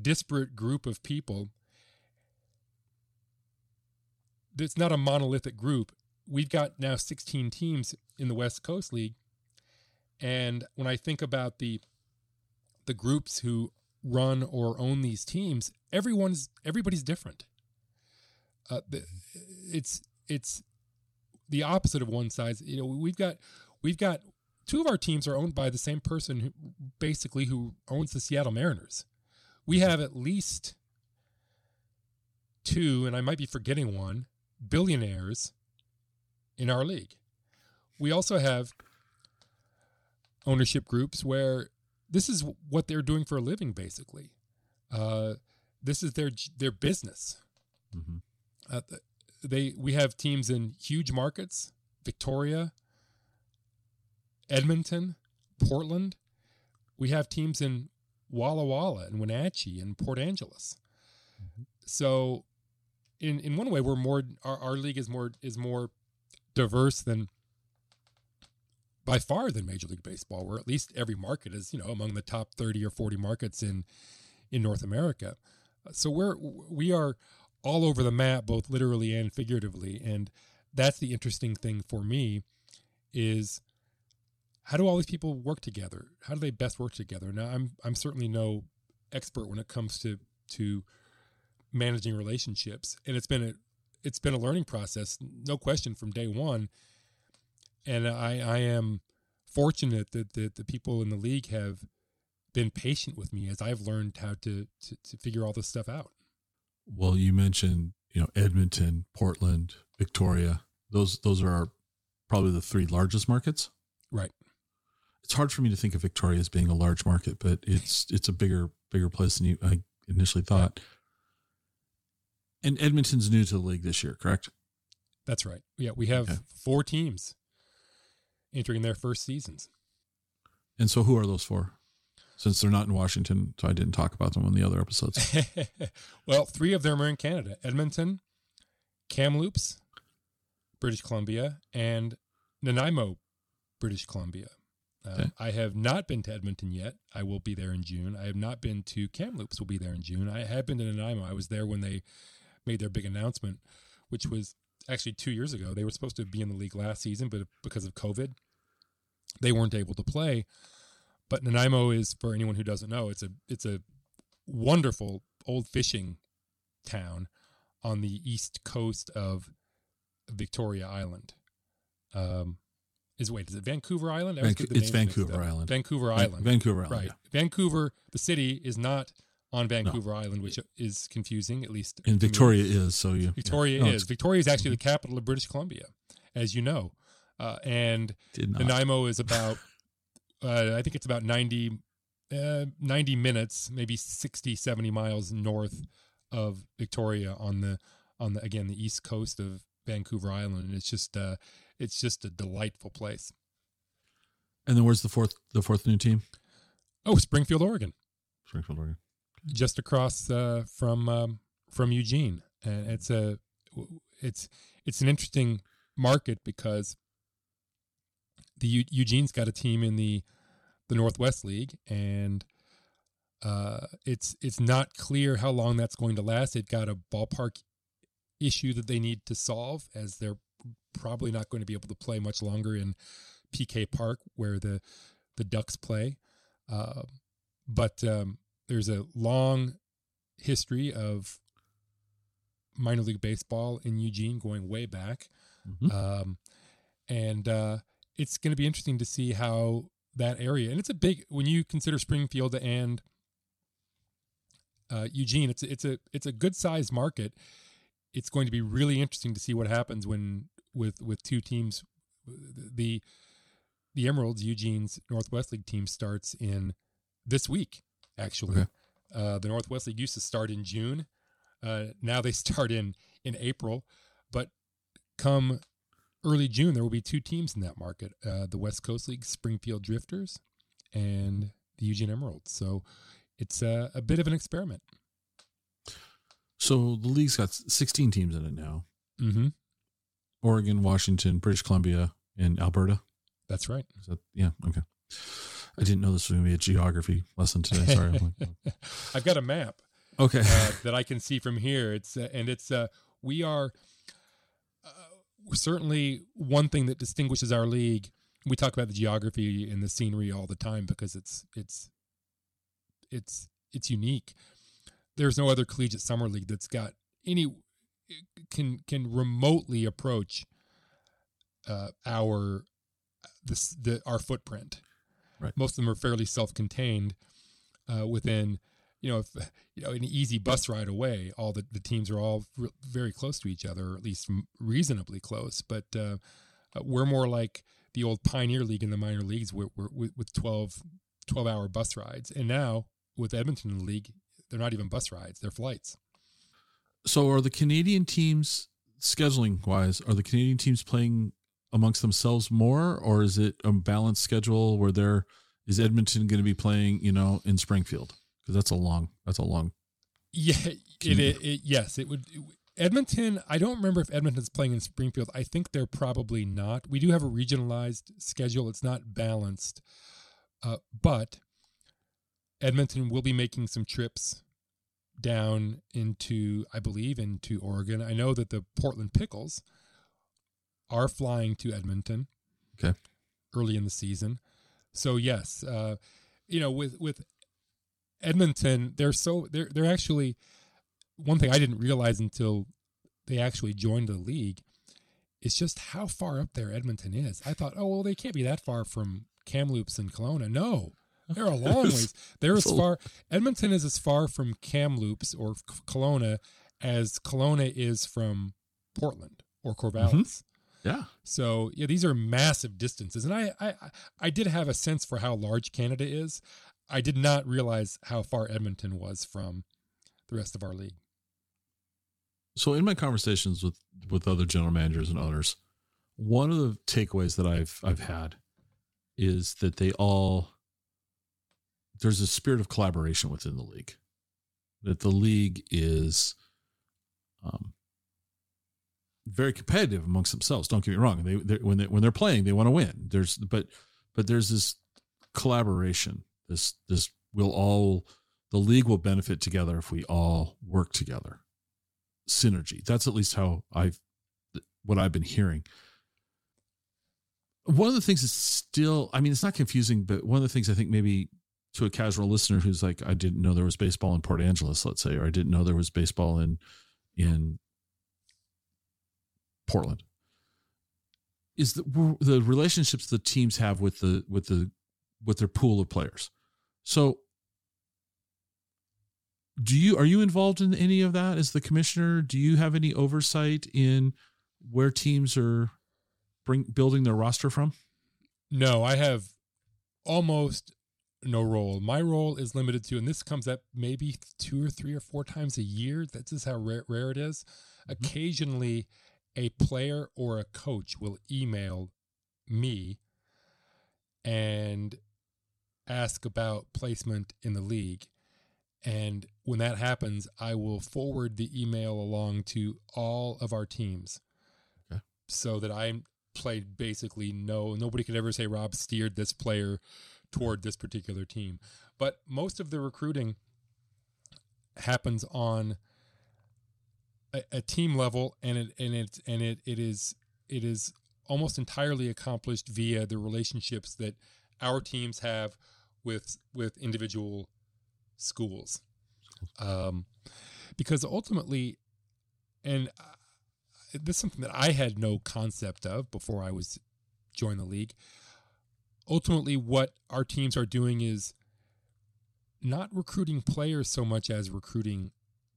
disparate group of people. It's not a monolithic group. We've got now 16 teams in the West Coast League, and when I think about the the groups who run or own these teams, everyone's everybody's different. Uh, it's it's the opposite of one size. You know, we've got we've got two of our teams are owned by the same person who basically who owns the Seattle Mariners. We have at least two, and I might be forgetting one, billionaires in our league. We also have ownership groups where this is what they're doing for a living, basically. Uh, this is their their business. Mm-hmm. Uh, they we have teams in huge markets, Victoria, Edmonton, Portland. We have teams in Walla Walla and Wenatchee and Port Angeles. Mm-hmm. So, in in one way, we're more our, our league is more is more diverse than by far than Major League Baseball, where at least every market is you know among the top thirty or forty markets in in North America. So we're we are all over the map, both literally and figuratively, and that's the interesting thing for me is how do all these people work together? How do they best work together? Now, I'm I'm certainly no expert when it comes to to managing relationships, and it's been a it's been a learning process, no question, from day one. And I I am fortunate that the, the people in the league have been patient with me as I've learned how to, to, to figure all this stuff out. Well, you mentioned you know Edmonton, Portland, Victoria. Those those are our, probably the three largest markets. Right. It's hard for me to think of Victoria as being a large market, but it's it's a bigger bigger place than you I initially thought. And Edmonton's new to the league this year, correct? That's right. Yeah, we have okay. four teams entering their first seasons. And so, who are those four? since they're not in Washington, so I didn't talk about them on the other episodes. (laughs) well, three of them are in Canada Edmonton, Kamloops, British Columbia, and Nanaimo, British Columbia. Uh, okay. I have not been to Edmonton yet. I will be there in June. I have not been to Kamloops. Will be there in June. I have been to Nanaimo. I was there when they made their big announcement, which was actually two years ago. They were supposed to be in the league last season, but because of COVID, they weren't able to play. But Nanaimo is, for anyone who doesn't know, it's a it's a wonderful old fishing town on the east coast of Victoria Island. Um, is wait, is it Vancouver Island? it's Vancouver Island. Vancouver Island. Vancouver Island. Right. Yeah. Vancouver, the city, is not on Vancouver no. Island, which is confusing. At least, and Victoria is. So you. Victoria yeah. no, is. Victoria is actually the capital of British Columbia, as you know, uh, and Nanaimo is about (laughs) uh, I think it's about 90, uh, 90 minutes, maybe 60, 70 miles north of Victoria on the on the again the east coast of Vancouver Island, and it's just uh, it's just a delightful place. And then where's the fourth the fourth new team? Oh, Springfield, Oregon. Springfield, Oregon. Just across uh, from um, from Eugene, and it's a it's it's an interesting market because the Eugene's got a team in the the Northwest League, and uh, it's it's not clear how long that's going to last. They've got a ballpark issue that they need to solve, as they're probably not going to be able to play much longer in PK Park, where the the Ducks play. Uh, but um, there's a long history of minor league baseball in Eugene, going way back, mm-hmm. um, and uh, it's going to be interesting to see how that area, and it's a big when you consider Springfield and uh, Eugene. It's a, it's a it's a good sized market. It's going to be really interesting to see what happens when with with two teams. The the Emeralds, Eugene's Northwest League team starts in this week. Actually, okay. uh, the Northwest League used to start in June. Uh, now they (laughs) start in in April, but come early June, there will be two teams in that market uh, the West Coast League Springfield Drifters and the Eugene Emeralds. So it's a, a bit of an experiment. So the league's got 16 teams in it now. Mm-hmm. Oregon, Washington, British Columbia, and Alberta. That's right. That, yeah. Okay. I didn't know this was going to be a geography lesson today. Sorry. (laughs) I've got a map. Okay. Uh, (laughs) that I can see from here. It's uh, and it's uh, we are certainly one thing that distinguishes our league. We talk about the geography and the scenery all the time because it's it's it's it's unique. There's no other collegiate summer league that's got any can can remotely approach uh, our this the our footprint. Right. Most of them are fairly self-contained uh, within you know if you know an easy bus ride away. All the, the teams are all re- very close to each other, or at least reasonably close. But uh, uh, we're more like the old Pioneer League in the minor leagues, where, where, with 12, 12 hour bus rides, and now with Edmonton in the league, they're not even bus rides; they're flights. So, are the Canadian teams scheduling wise? Are the Canadian teams playing amongst themselves more, or is it a balanced schedule where they're is Edmonton going to be playing, you know, in Springfield? Because that's a long that's a long. Yeah, it, it, it yes, it would. It, Edmonton, I don't remember if Edmonton's playing in Springfield. I think they're probably not. We do have a regionalized schedule. It's not balanced, uh, but Edmonton will be making some trips down into, I believe, into Oregon. I know that the Portland Pickles are flying to Edmonton. Okay. Early in the season, so yes, uh, you know, with with Edmonton, they're so they're they're actually one thing I didn't realize until they actually joined the league is just how far up there Edmonton is. I thought, oh well, they can't be that far from Kamloops and Kelowna. No, they're a long (laughs) ways. They're as far. Edmonton is as far from Kamloops or Kelowna as Kelowna is from Portland or Corvallis. Mm-hmm. Yeah. So yeah, these are massive distances, and I, I I did have a sense for how large Canada is. I did not realize how far Edmonton was from the rest of our league. So in my conversations with with other general managers and owners, one of the takeaways that I've I've had is that they all there's a spirit of collaboration within the league. That the league is um, very competitive amongst themselves. Don't get me wrong. They when they when they're playing, they want to win. There's but but there's this collaboration. This this will all the league will benefit together if we all work together synergy. That's at least how I've what I've been hearing. One of the things is still, I mean, it's not confusing, but one of the things I think maybe to a casual listener who's like, I didn't know there was baseball in Port Angeles, let's say, or I didn't know there was baseball in in Portland, is the the relationships the teams have with the with the with their pool of players. So do you are you involved in any of that as the commissioner? Do you have any oversight in where teams are bring building their roster from? No i have almost no role. My role is limited to and this comes up maybe two or three or four times a year. That's just how rare, rare it is. Mm-hmm. occasionally a player or a coach will email me and ask about placement in the league and when that happens, I will forward the email along to all of our teams okay. so that I played basically no, nobody could ever say Rob steered this player toward this particular team. But most of the recruiting happens on a, a team level and it and it and it it is it is almost entirely accomplished via the relationships that our teams have with with individual schools. Um, because ultimately, and this is something that I had no concept of before I was join the league. Ultimately, what our teams are doing is not recruiting players so much as recruiting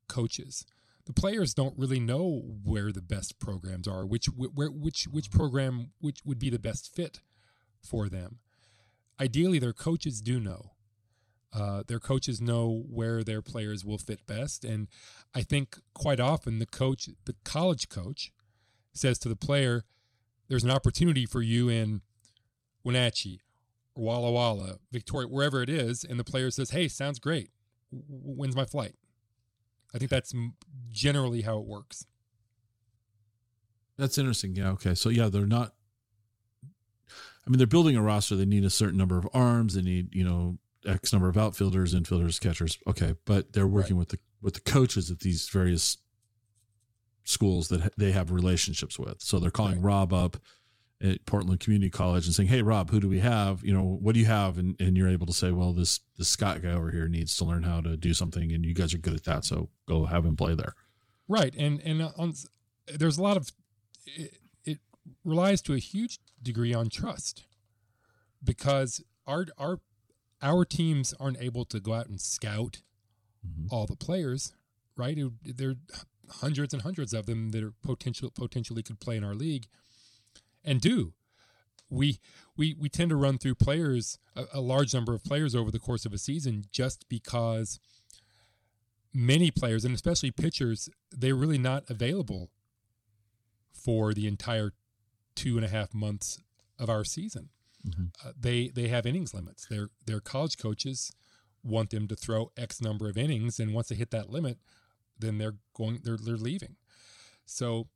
coaches. The players don't really know where the best programs are, which where which which program which would be the best fit for them. Ideally, their coaches do know. Uh, their coaches know where their players will fit best. And I think quite often the coach, the college coach, says to the player, there's an opportunity for you in Wenatchee or Walla Walla, Victoria, wherever it is. And the player says, hey, sounds great. When's my flight? I think that's generally how it works. That's interesting. Yeah. Okay. So, yeah, they're not, I mean, they're building a roster. They need a certain number of arms. They need, you know, X number of outfielders, infielders, catchers. Okay, but they're working right. with the with the coaches at these various schools that they have relationships with. So they're calling right. Rob up at Portland Community College and saying, "Hey, Rob, who do we have? You know, what do you have?" And and you're able to say, "Well, this this Scott guy over here needs to learn how to do something, and you guys are good at that, so go have him play there." Right, and and on, there's a lot of it, it relies to a huge degree on trust because our our our teams aren't able to go out and scout Mhm. all the players, right? It, there are hundreds and hundreds of them that are potential potentially could play in our league, and do. We we we tend to run through players a, a large number of players over the course of a season just because many players and especially pitchers they're really not available for the entire two and a half months of our season. Mhm. Uh, they they have innings limits. Their their college coaches want them to throw X number of innings, and once they hit that limit, then they're going they're they're leaving. So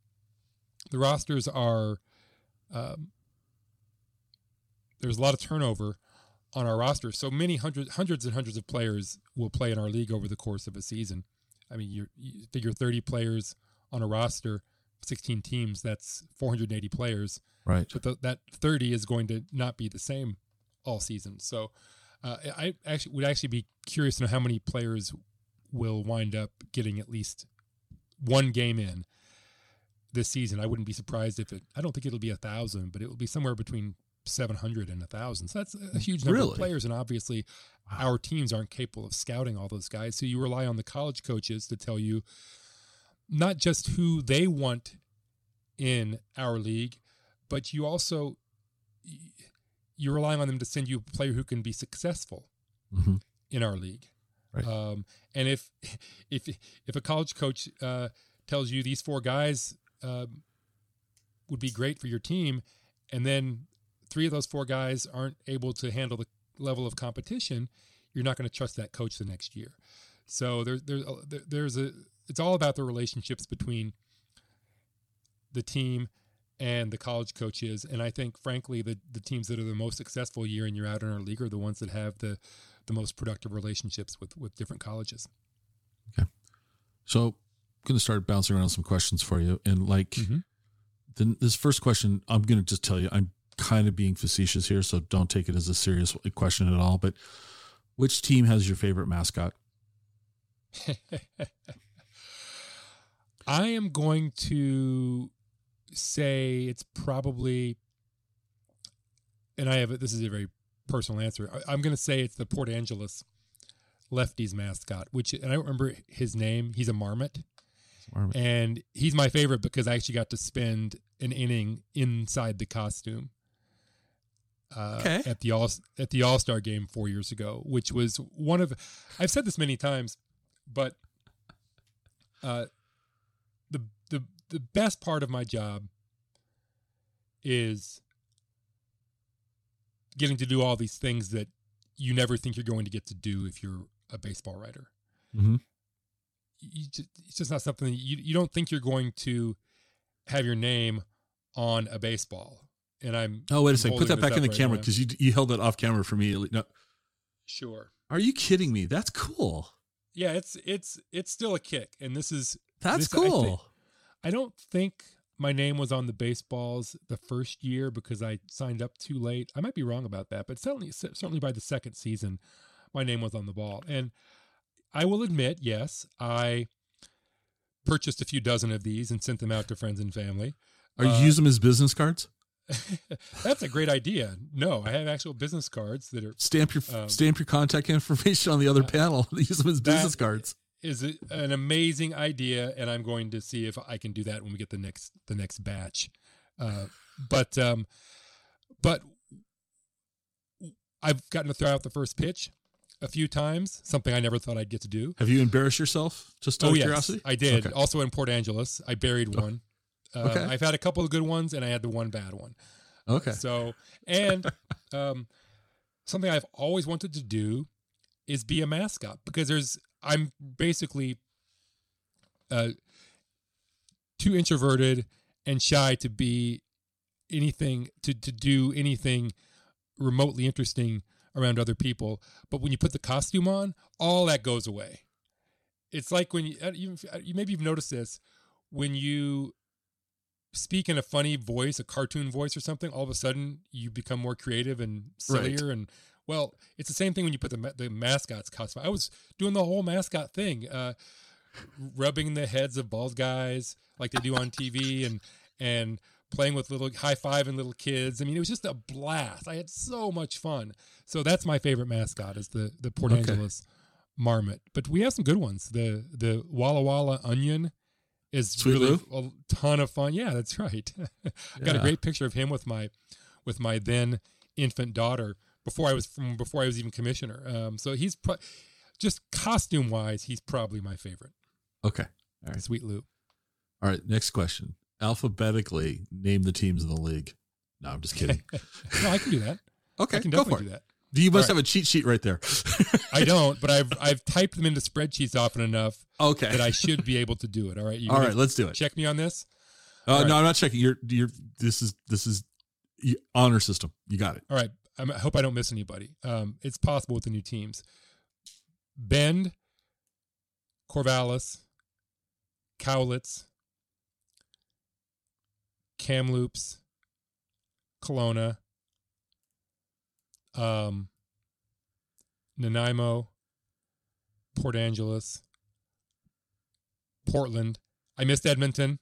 the rosters are um, there's a lot of turnover on our roster. So many hundreds hundreds and hundreds of players will play in our league over the course of a season. I mean, you you figure 30 players on a roster, 16 teams, that's 480 players Right. but the, that 30 is going to not be the same all season. So uh, I actually would actually be curious to know how many players will wind up getting at least one game in this season. I wouldn't be surprised if it. I don't think it'll be a thousand, but it will be somewhere between 700 and a thousand. So that's a huge number Really? of players, and obviously our teams aren't capable of scouting all those guys. So you rely on the college coaches to tell you not just who they want in our league, but you also you're relying on them to send you a player who can be successful hmm in our league. Right. Um, and if (laughs) if if a college coach uh, tells you these four guys um, would be great for your team, and then three of those four guys aren't able to handle the level of competition, you're not going to trust that coach the next year. So there's a- there's a it's all about the relationships between the team and the college coaches. And I think, frankly, the the teams that are the most successful year in year out in our league are the ones that have the the most productive relationships with with different colleges. Okay, so going to start bouncing around some questions for you. And like Mhm. then this first question, I'm going to just tell you, I'm kind of being facetious here. So don't take it as a serious question at all. But which team has your favorite mascot? (laughs) I am going to say it's probably, and I have this is a very personal answer. I, I'm going to say it's the Port Angeles Lefties mascot, which and I don't remember his name. He's a marmot, Marmot. and he's my favorite because I actually got to spend an inning inside the costume. Uh, Okay. At the all at the All Star game four years ago, which was one of, I've said this many times, but uh, the the the best part of my job is getting to do all these things that you never think you're going to get to do if you're a baseball writer. hmm You just, it's just not something you you don't think you're going to have your name on a baseball. And I'm Oh, wait a second. Put that back in the right camera because you, you held that off camera for me. No, sure. are you kidding me? That's cool. Yeah, it's it's it's still a kick, and this is That's This, I think- cool. I don't think my name was on the baseballs the first year because I signed up too late. I might be wrong about that, but certainly certainly by the second season, my name was on the ball. And I will admit, yes, I purchased a few dozen of these and sent them out to friends and family. Are you Uh, using them as business cards? (laughs) That's a great idea. No, I have actual business cards that are Stamp your um, stamp your contact information on the other uh, panel. Use them as business cards. is an amazing idea, and I'm going to see if I can do that when we get the next the next batch. Uh, but um, but I've gotten to throw out the first pitch a few times, something I never thought I'd get to do. Have you embarrassed yourself? Just out oh of yes, curiosity. I did. Okay. Also in Port Angeles, I buried one. Uh, okay. I've had a couple of good ones, and I had the one bad one. Okay. So, and (laughs) um, something I've always wanted to do is be a mascot because there's I'm basically uh, too introverted and shy to be anything to to do anything remotely interesting around other people. But when you put the costume on, all that goes away. It's like when you, uh, you, you maybe you've noticed this when you speak in a funny voice, a cartoon voice or something, all of a sudden you become more creative and sillier. And well, it's the same thing when you put the the mascot's costume. I was doing the whole mascot thing, uh, rubbing the heads of bald guys like they do on TV, and and playing with little high five and little kids. I mean, it was just a blast. I had so much fun. So that's my favorite mascot is the the Port Okay. Angeles Marmot. But we have some good ones. The the Walla Walla Onion is Sweet really a ton of fun. Yeah, that's right. (laughs) I got a great picture of him with my with my then infant daughter before I was from before I was even commissioner. Um, so he's pro- just costume wise, he's probably my favorite. Okay. All right. Sweet Lou. All right. Next question. Alphabetically name the teams in the league. No, I'm just kidding. (laughs) no, I can do that. Okay. I can go for definitely it. do that. Do you must All have a cheat sheet right there. (laughs) I don't, but I've I've typed them into spreadsheets often enough okay. that I should be able to do it. All right, you All. Let's do it. check me on this. Uh, right. No, I'm not checking. You're, you're, this is, this is honor system. You got it. All right, I'm, I hope I don't miss anybody. Um, it's possible with the new teams. Bend, Corvallis, Cowlitz, Kamloops, Kelowna, um, Nanaimo, Port Angeles, Portland. I missed Edmonton.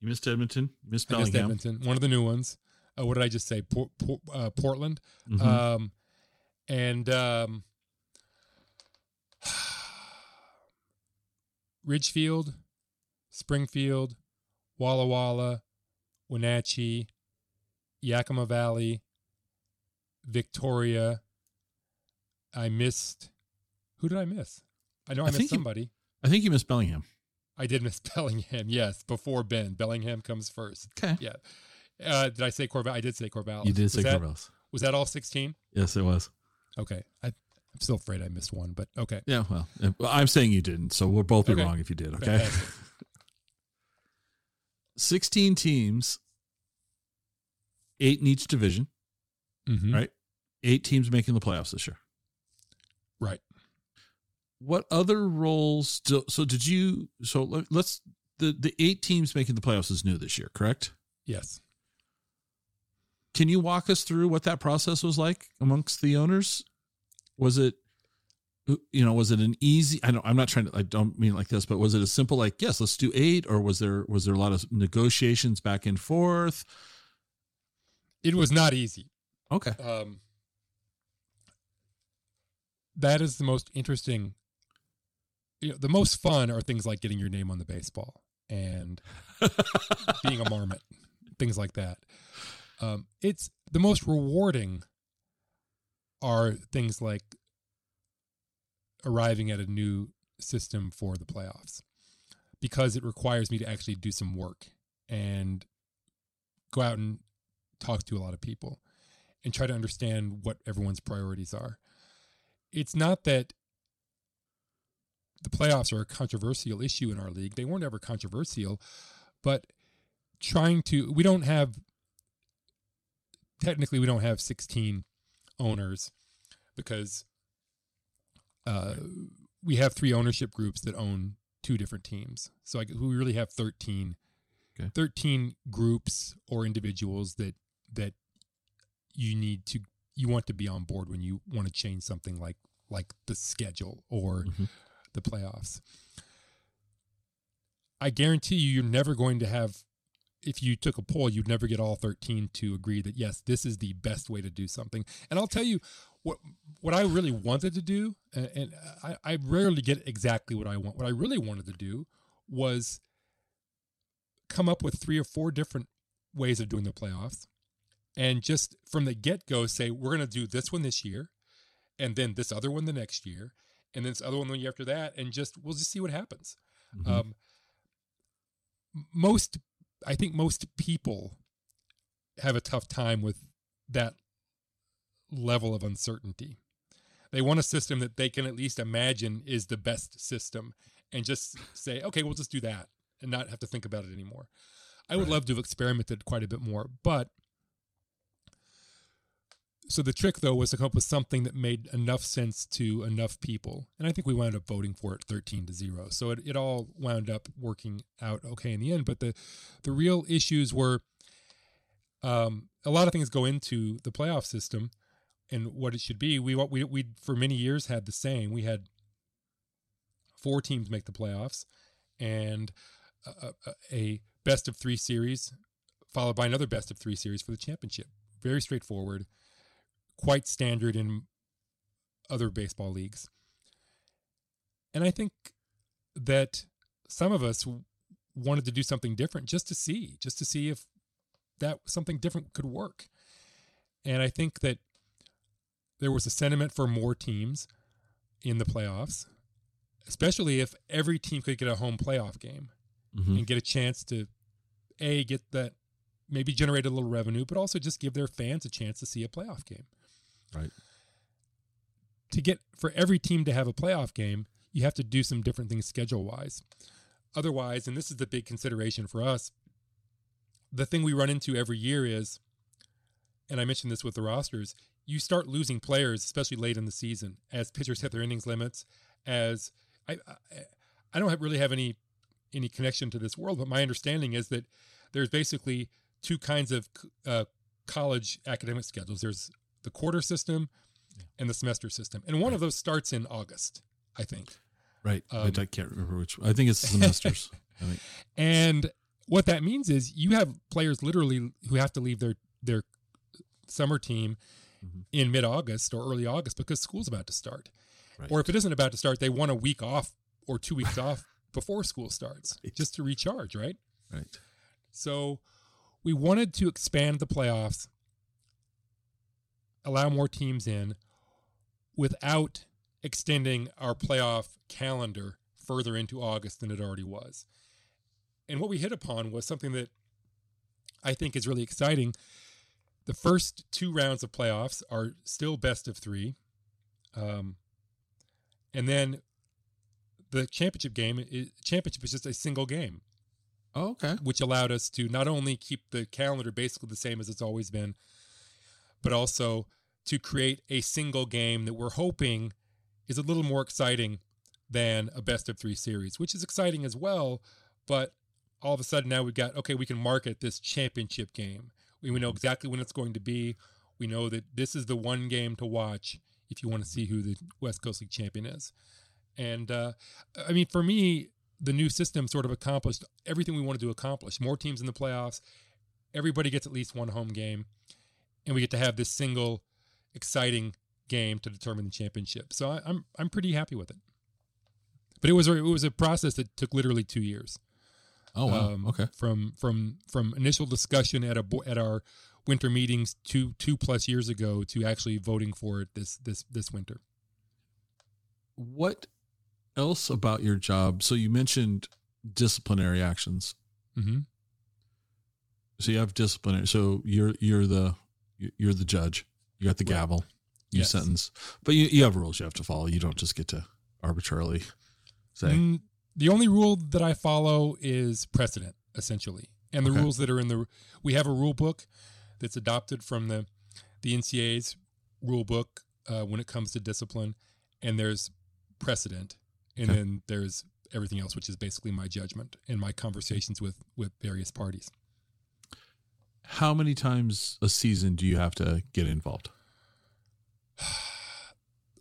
You missed Edmonton. Missed I missed Edmonton. One of the new ones. Uh, what did I just say? Por- Por- uh, Portland. Mhm. Um, and um, (sighs) Ridgefield, Springfield, Walla Walla, Wenatchee, Yakima Valley, Victoria. I missed. Who did I miss? I know I, I missed think you- somebody. I think you missed Bellingham. I did miss (laughs) Bellingham. Yes, before Bend. Bellingham comes first. Okay. Yeah. Uh, did I say Corval? I did say Corvallis. You did was say that, Corvallis. Was that all 16? Yes, it was. Okay. I, I'm still afraid I missed one, but okay. Yeah. Well, I'm saying you didn't. So we'll both be Okay. wrong if you did. Okay. (laughs) 16 teams, eight in each division, Mhm. Right. eight teams making the playoffs this year. Right. What other roles? Do, so did you? So let- let's the the eight teams making the playoffs is new this year, correct? Yes. Can you walk us through what that process was like amongst the owners? Was it, you know, was it an easy? I don't. I'm not trying to. I don't mean it like this, but was it a simple like, yes, let's do eight, or was there was there a lot of negotiations back and forth? It was not easy. Okay. Um, that is the most interesting. You know, the most fun are things like getting your name on the baseball and (laughs) being a marmot, things like that. Um, it's the most rewarding are things like arriving at a new system for the playoffs because it requires me to actually do some work and go out and talk to a lot of people and try to understand what everyone's priorities are. It's not that the playoffs are a controversial issue in our league. They weren't ever controversial, but trying to we don't have technically we don't have 16 owners because uh, we have three ownership groups that own two different teams. So I, we really have 13 Okay. 13 groups or individuals that that you need to you want to be on board when you want to change something like like the schedule or Mhm. the playoffs. I guarantee you you're never going to have if you took a poll you'd never get all 13 to agree that yes this is the best way to do something. And I'll tell you what what I really wanted to do and, and I, I rarely get exactly what I want. What I really wanted to do was come up with three or four different ways of doing the playoffs and just from the get-go say we're going to do this one this year and then this other one the next year and then this other one the year after that and just we'll just see what happens Mhm. um, most i think most people have a tough time with that level of uncertainty they want a system that they can at least imagine is the best system and just say okay we'll just do that and not have to think about it anymore i would Right. love to have experimented quite a bit more but so the trick though was to come up with something that made enough sense to enough people. And i think we wound up voting for it 13 to 0 so it, it all wound up working out okay in the end. But the the real issues were um, a lot of things go into the playoff system and what it should be. We we we for many years had the same. We had four teams make the playoffs and a, a, a best of 3 series followed by another best of three series for the championship. Very straightforward, quite standard in other baseball leagues. And I think that some of us wanted to do something different just to see, just to see if that something different could work. And I think that there was a sentiment for more teams in the playoffs, especially if every team could get a home playoff game mm-hmm. and get a chance to a get that maybe generate a little revenue, but also just give their fans a chance to see a playoff game. Right. To get for every team to have a playoff game, you have to do some different things schedule wise. Otherwise, and this is the big consideration for us, the thing we run into every year is, and I mentioned this with the rosters, you start losing players, especially late in the season, as pitchers hit their innings limits. As I, I, I don't have, really have any any connection to this world, but my understanding is that there's basically two kinds of uh, college academic schedules. There's the quarter system and the semester system, and one right. of those starts in August, I think. Right. Um, I can't remember which. I think it's semesters. (laughs) and what that means is you have players literally who have to leave their their summer team mm-hmm. in mid August or early August because school's about to start. Right. Or if it isn't about to start, they want a week off or two weeks off (laughs) before school starts right. just to recharge, right? Right. So we wanted to expand the playoffs, allow more teams in without extending our playoff calendar further into August than it already was. And what we hit upon was something that I think is really exciting. The first two rounds of playoffs are still best of three. Um, and then the championship game, is, championship is just a single game. Oh, okay. Which allowed us to not only keep the calendar basically the same as it's always been, but also to create a single game that we're hoping is a little more exciting than a best of three series, which is exciting as well. But all of a sudden now we've got, okay, we can market this championship game. We, we know exactly when it's going to be. We know that this is the one game to watch if you want to see who the West Coast League champion is. And uh, I mean, for me, the new system sort of accomplished everything we wanted to accomplish. More teams in the playoffs, everybody gets at least one home game, and we get to have this single exciting game to determine the championship. So I, am I'm, I'm pretty happy with it. But it was a, it was a process that took literally two years. Oh wow! Um, okay. From from from initial discussion at a at our winter meetings two two plus years ago to actually voting for it this this this winter. What else about your job? So you mentioned disciplinary actions. Mm-hmm. So you have disciplinary. So you're you're the you're the judge. You got the gavel. You yes. sentence, but you, you have rules you have to follow. You don't just get to arbitrarily say. Mm, the only rule that I follow is precedent, essentially, and the okay. rules that are in the. We have a rule book that's adopted from the the NCAA's rule book uh, when it comes to discipline, and there's precedent and okay. then there's everything else, which is basically my judgment and my conversations with with various parties. How many times a season do you have to get involved? (sighs)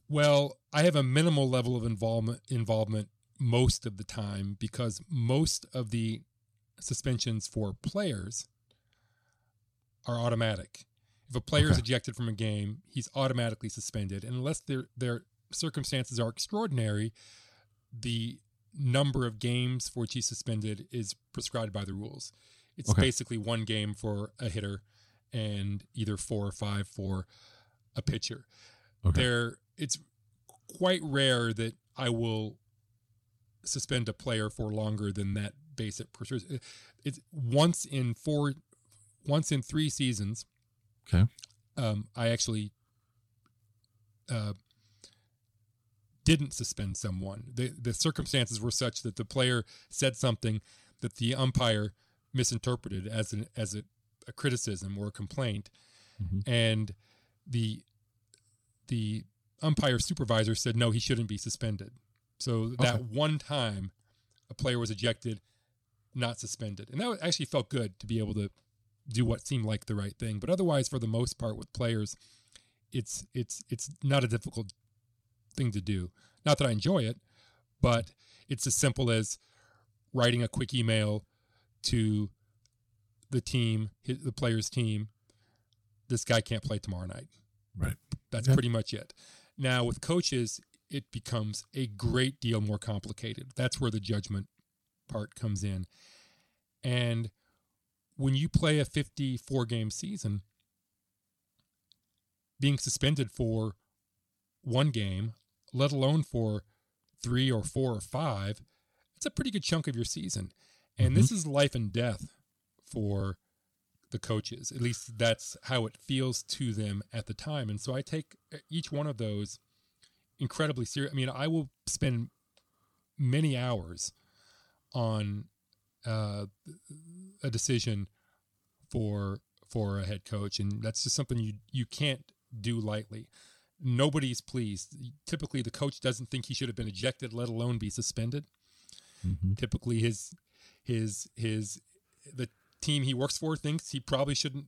well, I have a minimal level of involvement involvement most of the time because most of the suspensions for players are automatic. If a player okay. is ejected from a game, he's automatically suspended, and unless their their circumstances are extraordinary, the number of games for which he's suspended is prescribed by the rules. It's okay. basically one game for a hitter and either four or five for a pitcher. Okay. There, it's quite rare that I will suspend a player for longer than that basic procedure. It's once in four, once in three seasons. Okay. Um, I actually uh, didn't suspend someone. The, the circumstances were such that the player said something that the umpire misinterpreted as an as a, a criticism or a complaint, mm-hmm. and the the umpire supervisor said no, he shouldn't be suspended. So that okay. one time, a player was ejected, not suspended, and that actually felt good to be able to do what seemed like the right thing. But otherwise, for the most part, with players, it's it's it's not a difficult thing to do. Not that I enjoy it, but it's as simple as writing a quick email to the team, the player's team, this guy can't play tomorrow night. Right. That's yeah. pretty much it. Now with coaches, it becomes a great deal more complicated. That's where the judgment part comes in. And when you play a 54 game season, being suspended for one game, let alone for three or four or five, it's a pretty good chunk of your season. And mm-hmm. this is life and death for the coaches. At least that's how it feels to them at the time. And so I take each one of those incredibly serious. I mean, I will spend many hours on uh, a decision for for a head coach, and that's just something you you can't do lightly. Nobody's pleased. Typically, the coach doesn't think he should have been ejected, let alone be suspended. Mm-hmm. Typically, his his his the team he works for thinks he probably shouldn't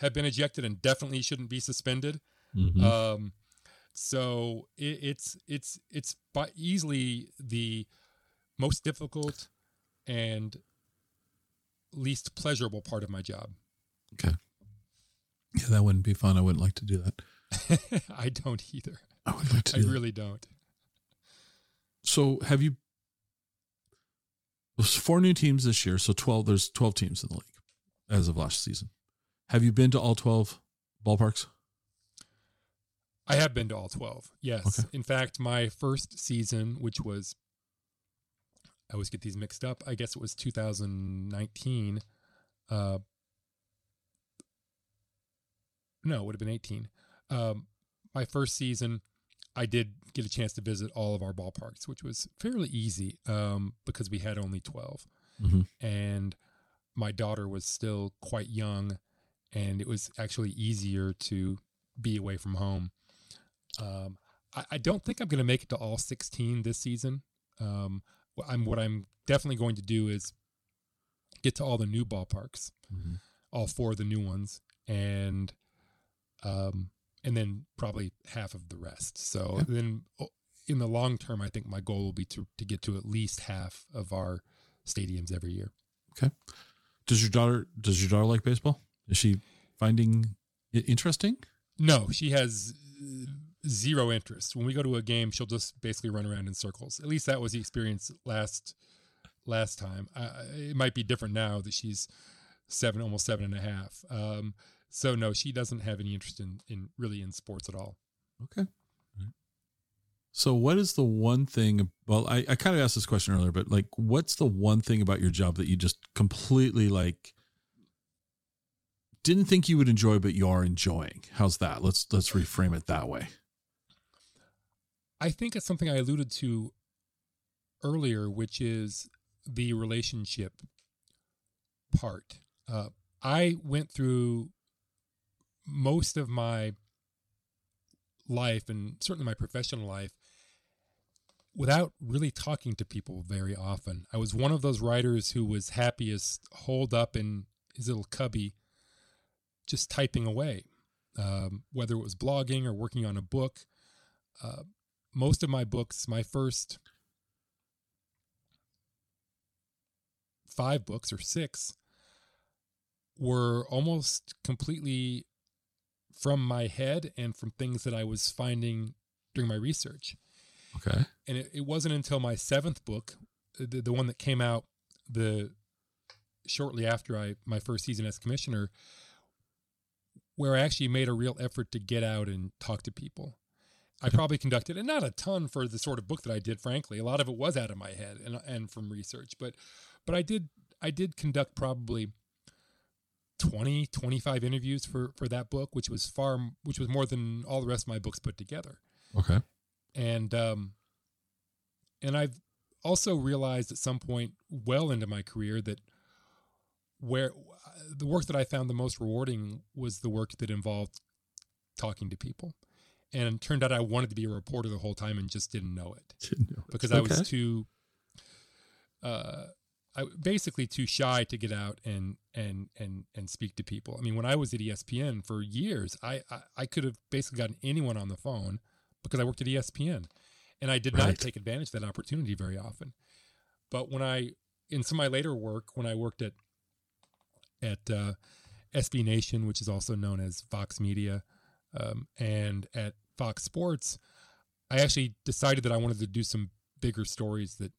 have been ejected and definitely shouldn't be suspended. Mm-hmm. Um, so it, it's it's it's by easily the most difficult and least pleasurable part of my job. Okay. Yeah, that wouldn't be fun. I wouldn't like to do that. (laughs) I don't either. I would like to. I really don't. So, have you? There's four new teams this year, so twelve. There's twelve teams in the league as of last season. Have you been to all twelve ballparks? I have been to all 12. Yes. Okay. In fact, my first season, which was, I always get these mixed up. I guess it was 2019. Uh, no, it would have been 18. Um, my first season, I did get a chance to visit all of our ballparks, which was fairly easy um, because we had only 12. Mm-hmm. And my daughter was still quite young, and it was actually easier to be away from home. Um, I, I, don't think I'm going to make it to all 16 this season. Um, I'm what I'm definitely going to do is get to all the new ballparks, mm-hmm. all four of the new ones, and um, and then probably half of the rest. So yeah. then, in the long term, I think my goal will be to to get to at least half of our stadiums every year. Okay. Does your daughter Does your daughter like baseball? Is she finding it interesting? No, she has zero interest. When we go to a game, she'll just basically run around in circles. At least that was the experience last last time. Uh, it might be different now that she's seven, almost seven and a half. Um, so no, she doesn't have any interest in, in really in sports at all. Okay. So what is the one thing? Well, I, I kind of asked this question earlier, but like, what's the one thing about your job that you just completely like didn't think you would enjoy, but you are enjoying? How's that? Let's let's reframe it that way. I think it's something I alluded to earlier, which is the relationship part. Uh, I went through most of my life and certainly my professional life without really talking to people very often. I was one of those writers who was happiest holed up in his little cubby just typing away, um, whether it was blogging or working on a book. Uh, most of my books, my first five books or six, were almost completely from my head and from things that I was finding during my research. Okay. And it, it wasn't until my seventh book, the, the one that came out the shortly after I my first season as commissioner, where I actually made a real effort to get out and talk to people. I probably conducted, and not a ton for the sort of book that I did. Frankly, a lot of it was out of my head and and from research, but but I did I did conduct probably 20 25 interviews for for that book which was far which was more than all the rest of my books put together okay and um and i've also realized at some point well into my career that where the work that i found the most rewarding was the work that involved talking to people and it turned out I wanted to be a reporter the whole time and just didn't know it, didn't know it. because okay. I was too, uh, I basically too shy to get out and and and and speak to people. I mean, when I was at ESPN for years, I I, I could have basically gotten anyone on the phone because I worked at ESPN, and I did right. not take advantage of that opportunity very often. But when I in some of my later work, when I worked at at uh, SB Nation, which is also known as Vox Media, um, and at Fox Sports, I actually decided that I wanted to do some bigger stories that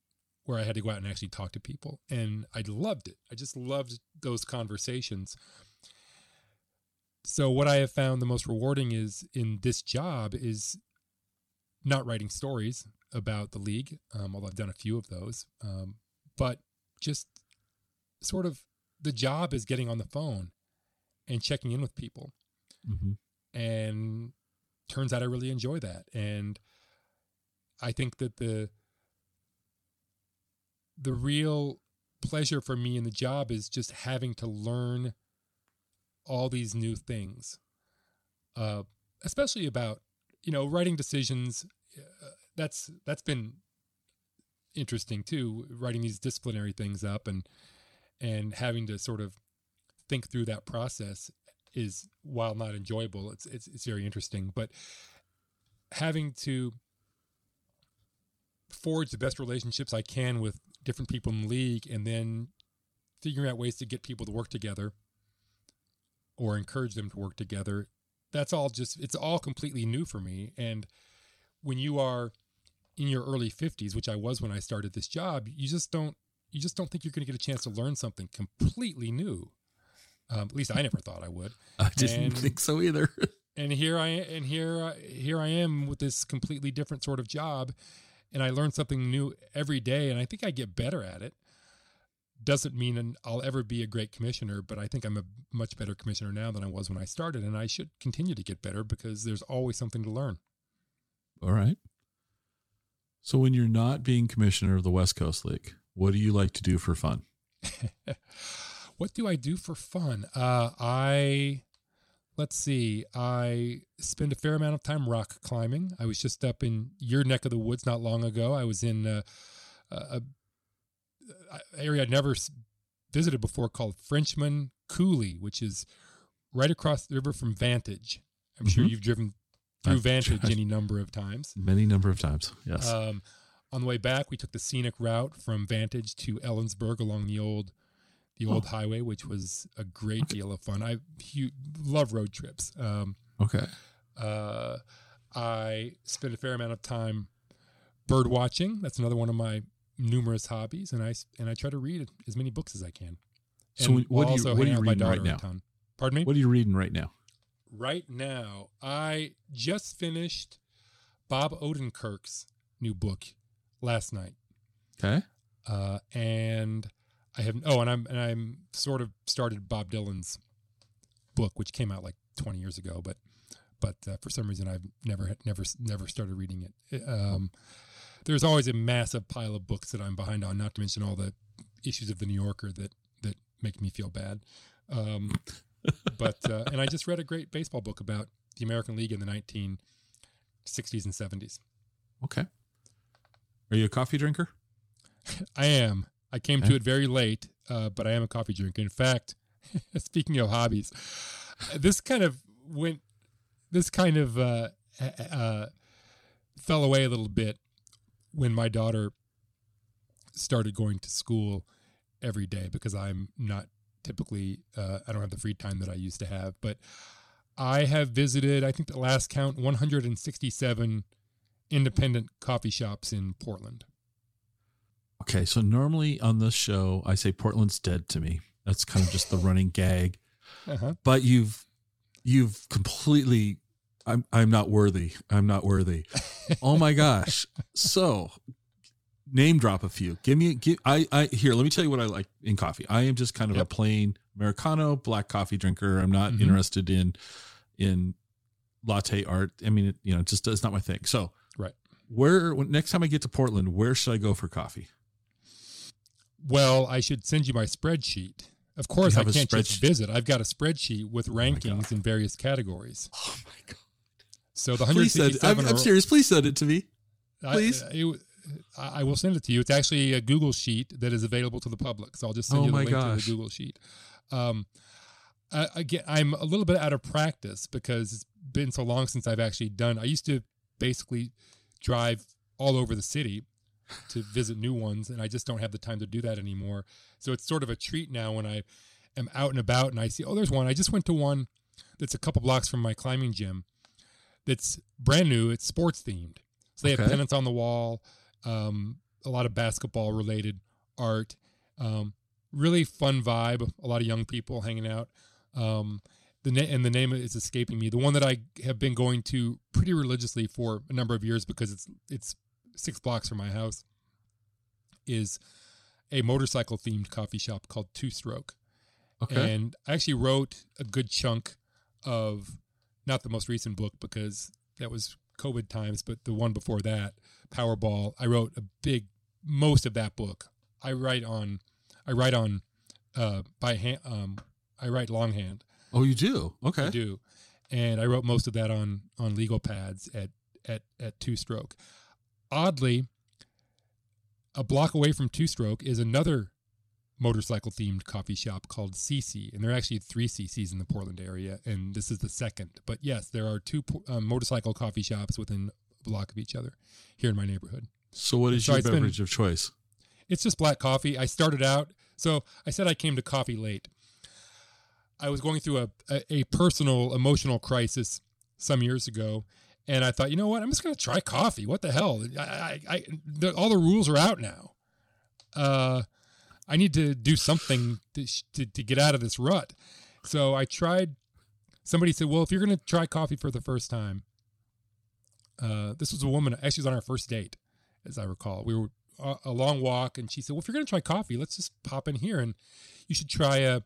where I had to go out and actually talk to people, and I loved it. I just loved those conversations. So what I have found the most rewarding is in this job is not writing stories about the league, um, although I've done a few of those, um, but just sort of the job is getting on the phone and checking in with people. Mm-hmm. And turns out I really enjoy that. And I think that the the real pleasure for me in the job is just having to learn all these new things, uh, especially about you know writing decisions. Uh, that's that's been interesting too, writing these disciplinary things up and and having to sort of think through that process is while not enjoyable, it's it's it's very interesting. But having to forge the best relationships I can with different people in the league and then figuring out ways to get people to work together or encourage them to work together. That's all just it's all completely new for me. And when you are in your early 50s which I was when I started this job you just don't you just don't think you're going to get a chance to learn something completely new. Um, at least I never thought I would. (laughs) I didn't and, think so either. (laughs) and here I and here here I am with this completely different sort of job and I learn something new every day and I think I get better at it doesn't mean I'll ever be a great commissioner, but I think I'm a much better commissioner now than I was when I started, and I should continue to get better because there's always something to learn. All right. So, when you're not being commissioner of the West Coast League, what do you like to do for fun? (laughs) what do I do for fun? Uh, I let's see. I spend a fair amount of time rock climbing. I was just up in your neck of the woods not long ago. I was in uh, a area I'd never visited before called Frenchman Coulee, which is right across the river from Vantage. I'm mm-hmm. sure you've driven through Vantage any number of times. Many number of times, yes. Um, on the way back, we took the scenic route from Vantage to Ellensburg along the old the old oh. highway, which was a great okay. deal of fun. I he, love road trips. Um, okay. Uh, I spent a fair amount of time bird watching. That's another one of my numerous hobbies, and I and I try to read as many books as I can. So and what, are you, what are you reading right now? Pardon me. What are you reading right now? Right now, I just finished Bob Odenkirk's new book last night. Okay. Uh, and I have oh, and I'm and I'm sort of started Bob Dylan's book, which came out like 20 years ago, but but uh, for some reason I've never never never started reading it. Um, there's always a massive pile of books that I'm behind on, not to mention all the issues of the New Yorker that that make me feel bad. Um, but uh, and I just read a great baseball book about the American League in the 1960s and 70s. Okay. Are you a coffee drinker? (laughs) I am. I came to it very late, uh, but I am a coffee drinker. In fact, (laughs) speaking of hobbies, this kind of went. This kind of uh, uh, fell away a little bit when my daughter started going to school every day because I'm not typically uh, I don't have the free time that I used to have, but I have visited I think the last count 167 independent coffee shops in Portland. Okay, so normally on this show I say Portland's dead to me. That's kind of just the running gag. Uh-huh. But you've you've completely I'm I'm not worthy. I'm not worthy. oh my gosh. So name drop a few. Give me give I I here, let me tell you what I like in coffee. I am just kind of yep. a plain Americano black coffee drinker. I'm not mm-hmm. interested in in latte art. I mean, it, you know, just it's not my thing. So, right. Where next time I get to Portland, where should I go for coffee? Well, I should send you my spreadsheet. Of course, I can't just visit. I've got a spreadsheet with oh rankings in various categories. Oh my god! So the 167. I'm, I'm serious. Please send it to me. Please. I, it, I, will send it to you. It's actually a Google sheet that is available to the public. So I'll just send oh you the link gosh. to the Google sheet. Um, uh, again, I'm a little bit out of practice because it's been so long since I've actually done. I used to basically drive all over the city to visit new ones, and I just don't have the time to do that anymore. So it's sort of a treat now when I am out and about and I see, oh, there's one. I just went to one that's a couple blocks from my climbing gym that's brand new. It's sports themed. So they okay. have pennants on the wall, um, a lot of basketball related art. Um, really fun vibe. A lot of young people hanging out. Um, the na- and the name is escaping me. The one that I have been going to pretty religiously for a number of years because it's it's six blocks from my house is a motorcycle themed coffee shop called Two Stroke. Okay. And I actually wrote a good chunk of not the most recent book because that was COVID times, but the one before that, Powerball. I wrote a big most of that book. I write on I write on uh by hand um I write longhand. Oh, you do? Okay. I do. And I wrote most of that on on legal pads at at at two stroke. Oddly, a block away from two stroke is another motorcycle themed coffee shop called See See, and there are actually three See Sees in the Portland area, and this is the second. But yes, there are two um, motorcycle coffee shops within a block of each other here in my neighborhood. So, what is so your beverage been, of choice? It's just black coffee. I started out, so I said I came to coffee late. I was going through a, a, a personal emotional crisis some years ago, and I thought, you know what? I'm just going to try coffee. What the hell? I, I, I the, all the rules are out now. Uh, I need to do something to, to, to get out of this rut. So I tried. Somebody said, "Well, if you're going to try coffee for the first time, uh, this was a woman. Actually, was on our first date, as I recall. We were a, a long walk, and she said, "Well, if you're going to try coffee, let's just pop in here, and you should try a."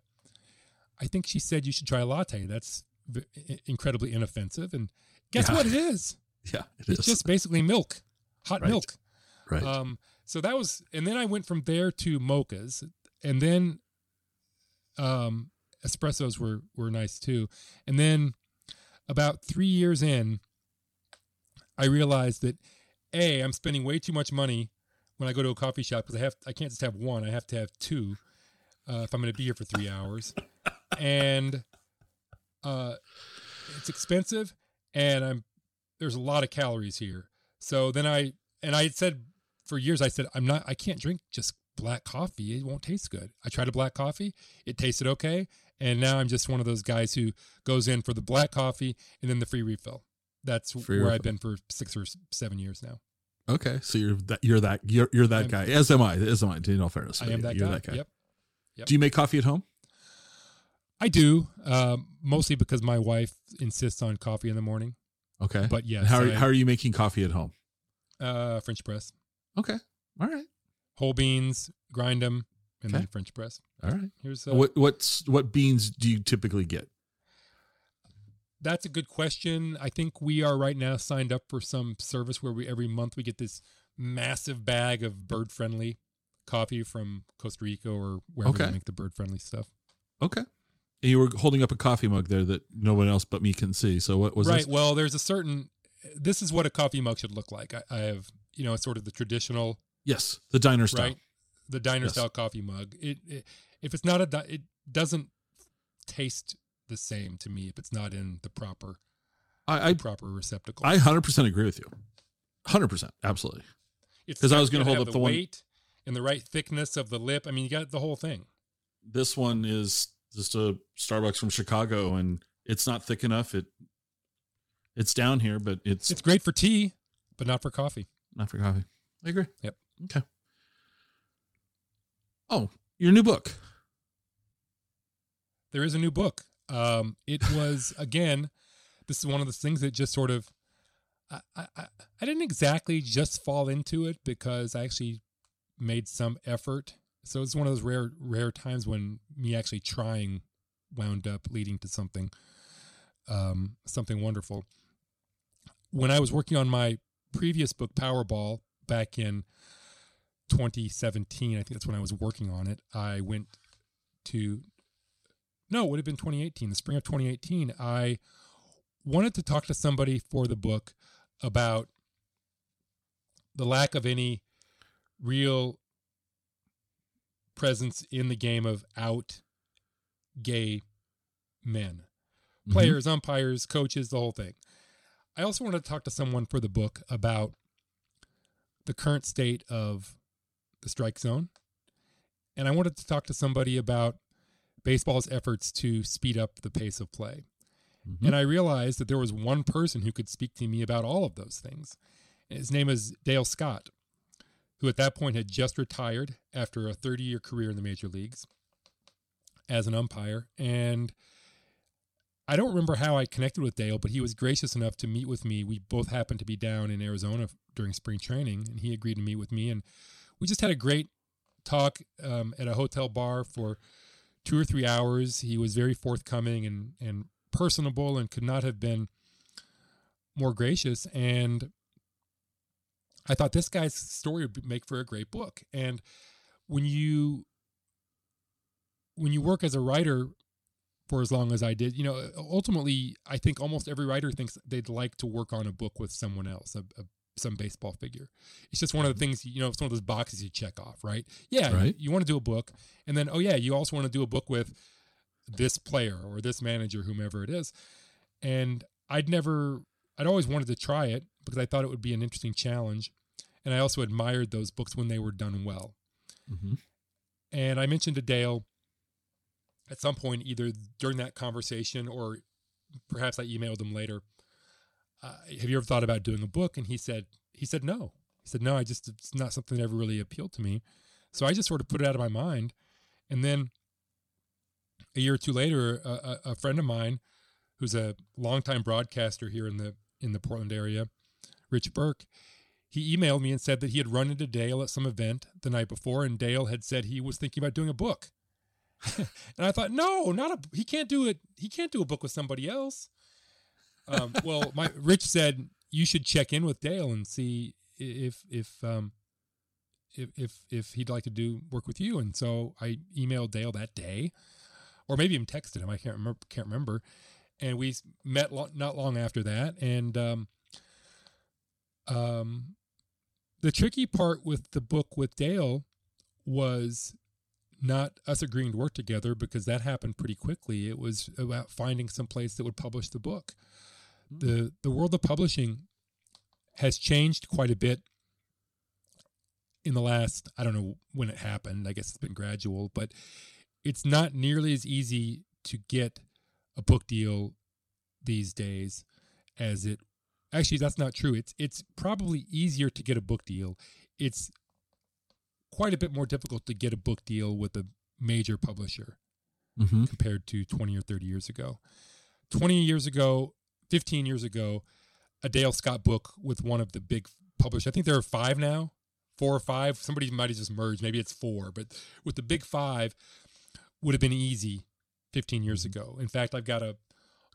I think she said you should try a latte. That's incredibly inoffensive, and guess yeah. what it is? (laughs) Yeah, it it's is. just basically milk, hot right. milk. Right. Um, so that was, and then I went from there to mochas, and then um, espressos were were nice too. And then about three years in, I realized that a I'm spending way too much money when I go to a coffee shop because I have I can't just have one. I have to have two uh, if I'm going to be here for three hours, and uh, it's expensive, and I'm there's a lot of calories here. So then I and I said for years I said I'm not I can't drink just black coffee. It won't taste good. I tried a black coffee, it tasted okay, and now I'm just one of those guys who goes in for the black coffee and then the free refill. That's free where refill. I've been for six or seven years now. Okay, so you're that you're that you're, you're that I'm, guy. As am I. As am I. In all fairness, I am that you're guy. that guy. Yep. yep. Do you make coffee at home? I do, um, mostly because my wife insists on coffee in the morning. Okay, but yes. how are, I, how are you making coffee at home? Uh, French press. Okay. All right. Whole beans, grind them, and okay. then French press. All right. Here's uh, what what's what beans do you typically get? That's a good question. I think we are right now signed up for some service where we every month we get this massive bag of bird friendly coffee from Costa Rica or wherever okay. they make the bird friendly stuff. Okay. You were holding up a coffee mug there that no one else but me can see. So what was right? This? Well, there's a certain. This is what a coffee mug should look like. I, I have you know, sort of the traditional. Yes, the diner style. Right, the diner yes. style coffee mug. It, it, if it's not a it doesn't taste the same to me if it's not in the proper I, I proper receptacle. I hundred percent agree with you. Hundred percent, absolutely. Because I was going to hold up the, the weight one and the right thickness of the lip. I mean, you got the whole thing. This one is just a Starbucks from Chicago, and it's not thick enough. It it's down here, but it's it's great for tea, but not for coffee. Not for coffee. I agree. Yep. Okay. Oh, your new book. There is a new book. Um, it was (laughs) again. This is one of the things that just sort of. I, I I didn't exactly just fall into it because I actually made some effort. So it's one of those rare rare times when me actually trying wound up leading to something um, something wonderful. When I was working on my previous book, Powerball, back in 2017, I think that's when I was working on it. I went to, no, it would have been 2018, the spring of 2018. I wanted to talk to somebody for the book about the lack of any real presence in the game of out gay men. Mm-hmm. Players, umpires, coaches, the whole thing. I also want to talk to someone for the book about the current state of the strike zone. And I wanted to talk to somebody about baseball's efforts to speed up the pace of play. Mm-hmm. And I realized that there was one person who could speak to me about all of those things. His name is Dale Scott, who at that point had just retired after a 30 year career in the major leagues as an umpire. And I don't remember how I connected with Dale, but he was gracious enough to meet with me. We both happened to be down in Arizona during spring training, and he agreed to meet with me. And we just had a great talk um, at a hotel bar for two or three hours. He was very forthcoming and, and personable and could not have been more gracious. And I thought this guy's story would make for a great book. And when you when you work as a writer for as long as I did, you know, ultimately, I think almost every writer thinks they'd like to work on a book with someone else, a, a, some baseball figure. It's just one of the things, you know, it's one of those boxes you check off, right? Yeah, right. You, you want to do a book, and then oh yeah, you also want to do a book with this player or this manager, whomever it is. And I'd never, I'd always wanted to try it because I thought it would be an interesting challenge, and I also admired those books when they were done well. Mm-hmm. And I mentioned to Dale at some point, either during that conversation or perhaps I emailed him later. Uh, have you ever thought about doing a book? And he said, he said no. He said no. I just it's not something that ever really appealed to me. So I just sort of put it out of my mind. And then a year or two later, a, a friend of mine, who's a longtime broadcaster here in the in the Portland area, Rich Burk, he emailed me and said that he had run into Dale at some event the night before, and Dale had said he was thinking about doing a book. (laughs) and I thought, no, not a. He can't do it. He can't do a book with somebody else. Um, (laughs) well, my Rich said you should check in with Dale and see if if um, if if if he'd like to do work with you. And so I emailed Dale that day, or maybe even texted him. I can't remember. Can't remember. And we met lo- not long after that. And um, um, the tricky part with the book with Dale was not us agreeing to work together because that happened pretty quickly. It was about finding some place that would publish the book. Mm. The the world of publishing has changed quite a bit in the last I don't know when it happened. I guess it's been gradual, but it's not nearly as easy to get a book deal these days as it actually that's not true. It's it's probably easier to get a book deal. It's quite a bit more difficult to get a book deal with a major publisher mm-hmm. compared to 20 or 30 years ago. 20 years ago, 15 years ago, a Dale Scott book with one of the big publishers. I think there are five now, four or five. Somebody might have just merged. Maybe it's four, but with the big five, would have been easy 15 years mm-hmm. ago. In fact, I've got a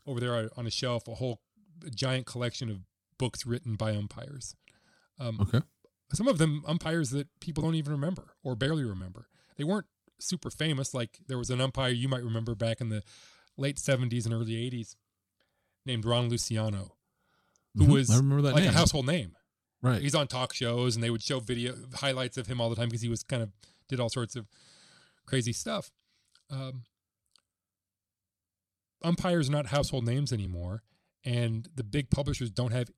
over there on a shelf a whole a giant collection of books written by umpires. Um, okay some of them umpires that people don't even remember or barely remember. They weren't super famous. Like there was an umpire you might remember back in the late 70s and early 80s named Ron Luciano, who mm-hmm. was like name. a household name. Right. He's on talk shows and they would show video highlights of him all the time because he was kind of did all sorts of crazy stuff. Um, umpires are not household names anymore, and the big publishers don't have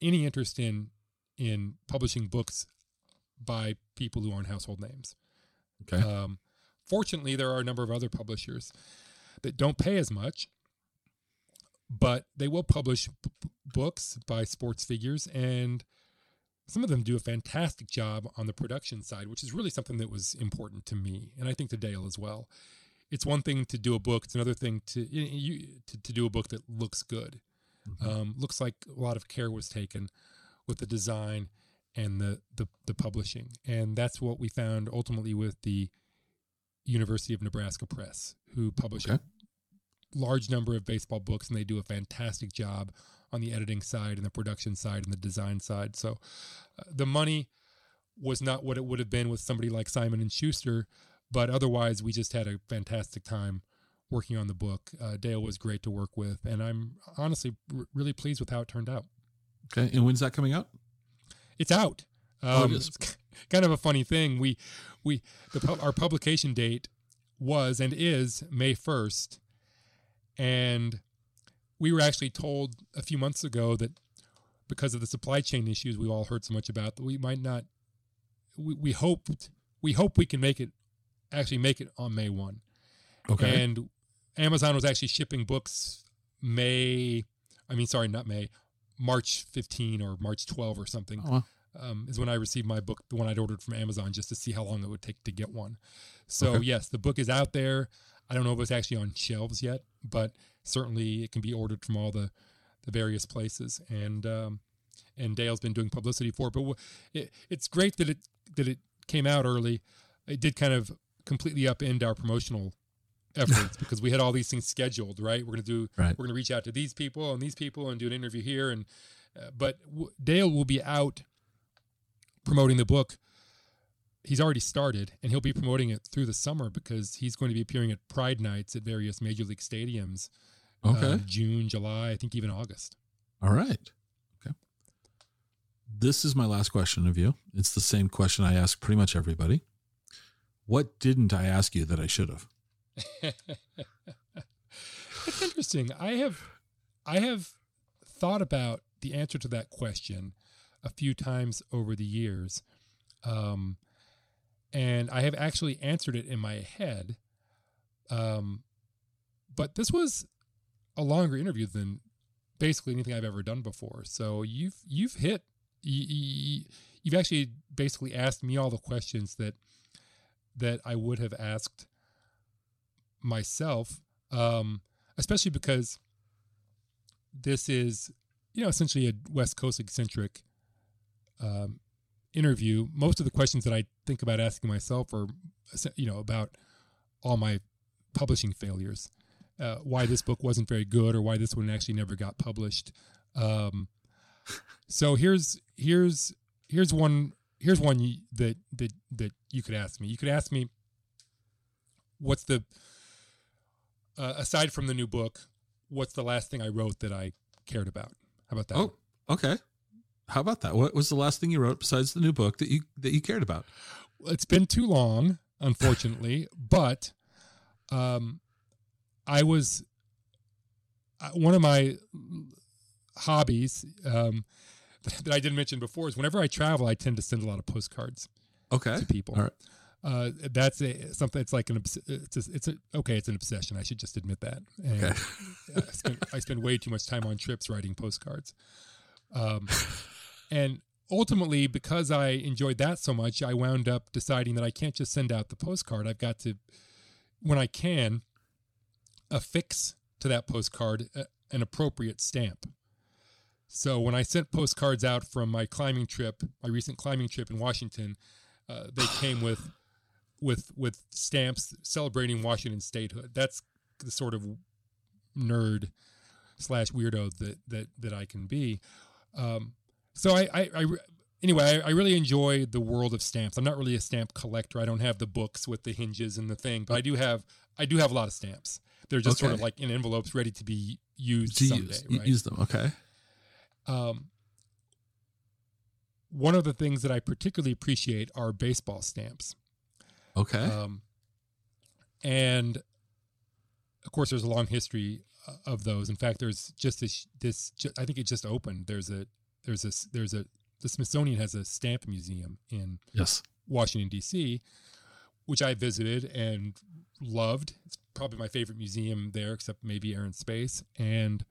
any interest in in publishing books by people who aren't household names. Okay. Um, fortunately, there are a number of other publishers that don't pay as much, but they will publish b- books by sports figures, and some of them do a fantastic job on the production side, which is really something that was important to me, and I think to Dale as well. It's one thing to do a book; it's another thing to you, to, to do a book that looks good, mm-hmm. um, looks like a lot of care was taken with the design and the, the, the publishing. And that's what we found ultimately with the University of Nebraska Press, who publish okay. a large number of baseball books, and they do a fantastic job on the editing side and the production side and the design side. So uh, the money was not what it would have been with somebody like Simon and Schuster, but otherwise we just had a fantastic time working on the book. Uh, Dale was great to work with, and I'm honestly r- really pleased with how it turned out. Okay, and when's that coming out? It's out. Um, oh, it is. (laughs) kind of a funny thing. We we the our publication date was and is May first, and we were actually told a few months ago that because of the supply chain issues we all heard so much about that we might not. We, we hoped we hope we can make it actually make it on May one, Okay. And Amazon was actually shipping books May, I mean, sorry, not May, March 15 or March 12 or something. Oh, um, is when I received my book, the one I'd ordered from Amazon, just to see how long it would take to get one. So okay. yes, the book is out there. I don't know if it's actually on shelves yet, but certainly it can be ordered from all the the various places. And um, and Dale's been doing publicity for it. But it, it's great that it that it came out early. It did kind of completely upend our promotional efforts (laughs) because we had all these things scheduled. Right, we're going to do. Right. We're going to reach out to these people and these people and do an interview here. And uh, but w- Dale will be out promoting the book. He's already started, and he'll be promoting it through the summer because he's going to be appearing at Pride nights at various major league stadiums. Okay. Uh, June, July, I think even August. All right. Okay. This is my last question of you. It's the same question I ask pretty much everybody. What didn't I ask you that I should have? it's interesting. I have I have thought about the answer to that question a few times over the years. Um, and I have actually answered it in my head. Um, but this was a longer interview than basically anything I've ever done before. So you've you've hit you, you've actually basically asked me all the questions that that I would have asked myself, um, especially because this is you know essentially a West Coast eccentric um, interview, most of the questions that I think about asking myself are, you know, about all my publishing failures, uh, why this book wasn't very good, or why this one actually never got published. Um, so here's here's here's one here's one that that that you could ask me. You could ask me, what's the uh, aside from the new book, what's the last thing I wrote that I cared about? How about that? Oh, okay. How about that? What was the last thing you wrote besides the new book that you that you cared about? It's been too long, unfortunately, (laughs) but um, I was uh, one of my hobbies um, (laughs) that I didn't mention before is whenever I travel, I tend to send a lot of postcards. Okay. To people. All right. Uh, that's a, something. It's like an. It's a, it's a, okay. It's an obsession. I should just admit that. And okay. (laughs) I, spend, I spend way too much time on trips writing postcards. Um, (laughs) and ultimately, because I enjoyed that so much, I wound up deciding that I can't just send out the postcard. I've got to, when I can, affix to that postcard a, an appropriate stamp. So when I sent postcards out from my climbing trip, my recent climbing trip in Washington, uh, they came with with with stamps celebrating Washington statehood. That's the sort of nerd slash weirdo that that that I can be. Um, so I, I, I anyway, I, I, really enjoy the world of stamps. I'm not really a stamp collector. I don't have the books with the hinges and the thing, but I do have I do have a lot of stamps. They're just okay. sort of like in envelopes, ready to be used to someday. Use, right? use them, okay. Um, one of the things that I particularly appreciate are baseball stamps. Okay. Um, and of course, there's a long history uh, of those. In fact, there's just this. This I think it just opened. There's a there's a there's a the Smithsonian has a stamp museum in yes Washington D.C., which I visited and loved. It's probably my favorite museum there, except maybe Air and Space. And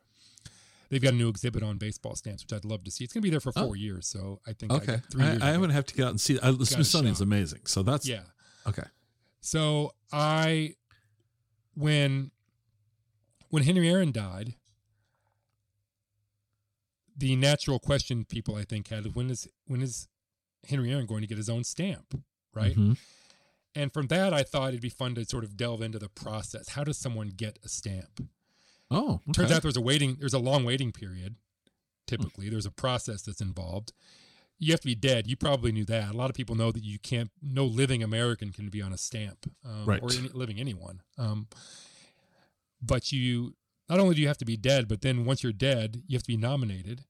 they've got a new exhibit on baseball stamps, which I'd love to see. It's going to be there for four oh. years, so I think okay. I, three I, I going to have to get out and see. Uh, the Smithsonian's amazing, so that's yeah. Okay. So I when when Henry Aaron died, the natural question people I think had is when is when is Henry Aaron going to get his own stamp, right? Mm-hmm. And from that, I thought it'd be fun to sort of delve into the process. How does someone get a stamp? Oh, okay. turns out there's a waiting, there's a long waiting period. Typically, there's a process that's involved. You have to be dead. You probably knew that. A lot of people know that you can't. No living American can be on a stamp, um, right. or any, living anyone. Um, but you not only do you have to be dead, but then once you're dead, you have to be nominated.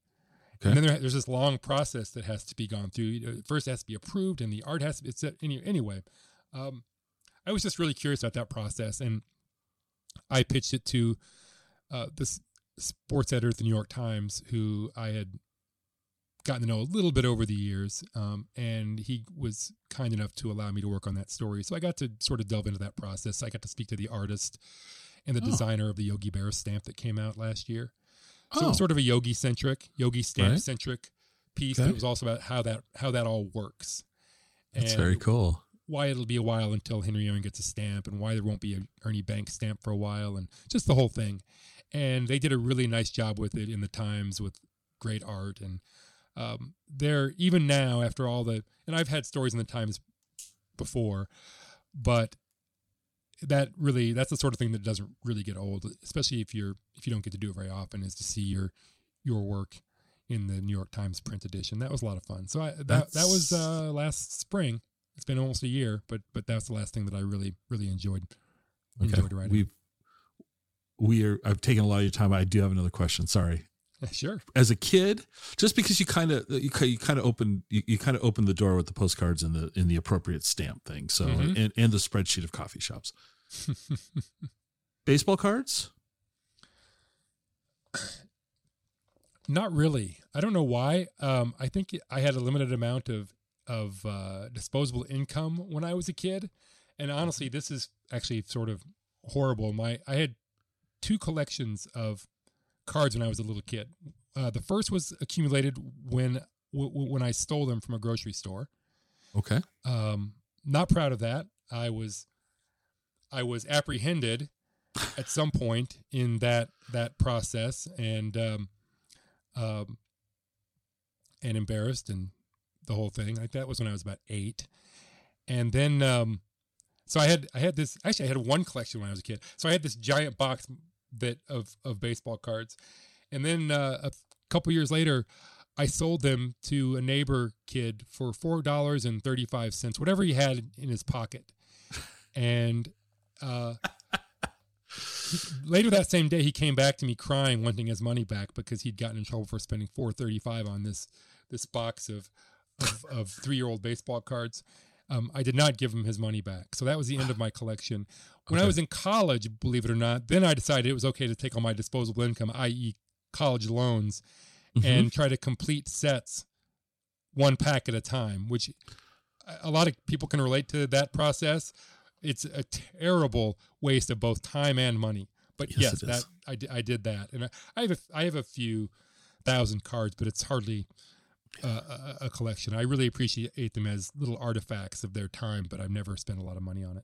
Okay. And then there, there's this long process that has to be gone through. First, it has to be approved, and the art has to be. It's any, anyway. Um, I was just really curious about that process, and I pitched it to uh, this sports editor at the New York Times, who I had gotten to know a little bit over the years. Um, and he was kind enough to allow me to work on that story. So I got to sort of delve into that process. I got to speak to the artist and the oh. designer of the Yogi Berra stamp that came out last year. So oh. it was oh. sort of a yogi centric, yogi stamp centric right. piece. Okay. It was also about how that how that all works. That's very cool. Why it'll be a while until Henry Aaron gets a stamp, and why there won't be a Ernie Banks stamp for a while, and just the whole thing. And they did a really nice job with it in the Times with great art and um, they're even now after all the and I've had stories in the Times before, but that really that's the sort of thing that doesn't really get old, especially if you're if you don't get to do it very often, is to see your your work in the New York Times print edition. That was a lot of fun. So I, that that's... that was uh, last spring. It's been almost a year, but but that's the last thing that I really really enjoyed okay. enjoyed writing. We've we are. I've taken a lot of your time. I do have another question. Sorry. Sure. As a kid, just because you kind of you, you kind of open you, you kind of open the door with the postcards and the in the appropriate stamp thing. So mm-hmm. and, and the spreadsheet of coffee shops. Baseball cards? Not really. I don't know why. Um, I think I had a limited amount of of uh, disposable income when I was a kid, and honestly, this is actually sort of horrible. My I had two collections of cards when I was a little kid. Uh, the first was accumulated when w- when I stole them from a grocery store. Okay. Um, not proud of that. I was I was apprehended at some point in that that process and um, um, and embarrassed and the whole thing. Like that was when I was about eight, and then um, so I had I had this actually I had one collection when I was a kid. So I had this giant box that of of baseball cards, and then uh, a couple years later, I sold them to a neighbor kid for four dollars and thirty five cents, whatever he had in his pocket, (laughs) and. Uh, later that same day, he came back to me crying, wanting his money back because he'd gotten in trouble for spending four thirty five on this this box of of, of three year old baseball cards. Um, I did not give him his money back. So that was the end of my collection. When okay. I was in college, believe it or not, then I decided it was okay to take all my disposable income, i.e., college loans, mm-hmm. and try to complete sets one pack at a time, which a lot of people can relate to that process. It's a terrible waste of both time and money. But yes, yes that I, I did that, and I, I have a, I have a few thousand cards, but it's hardly a, a, collection. I really appreciate them as little artifacts of their time, but I've never spent a lot of money on it.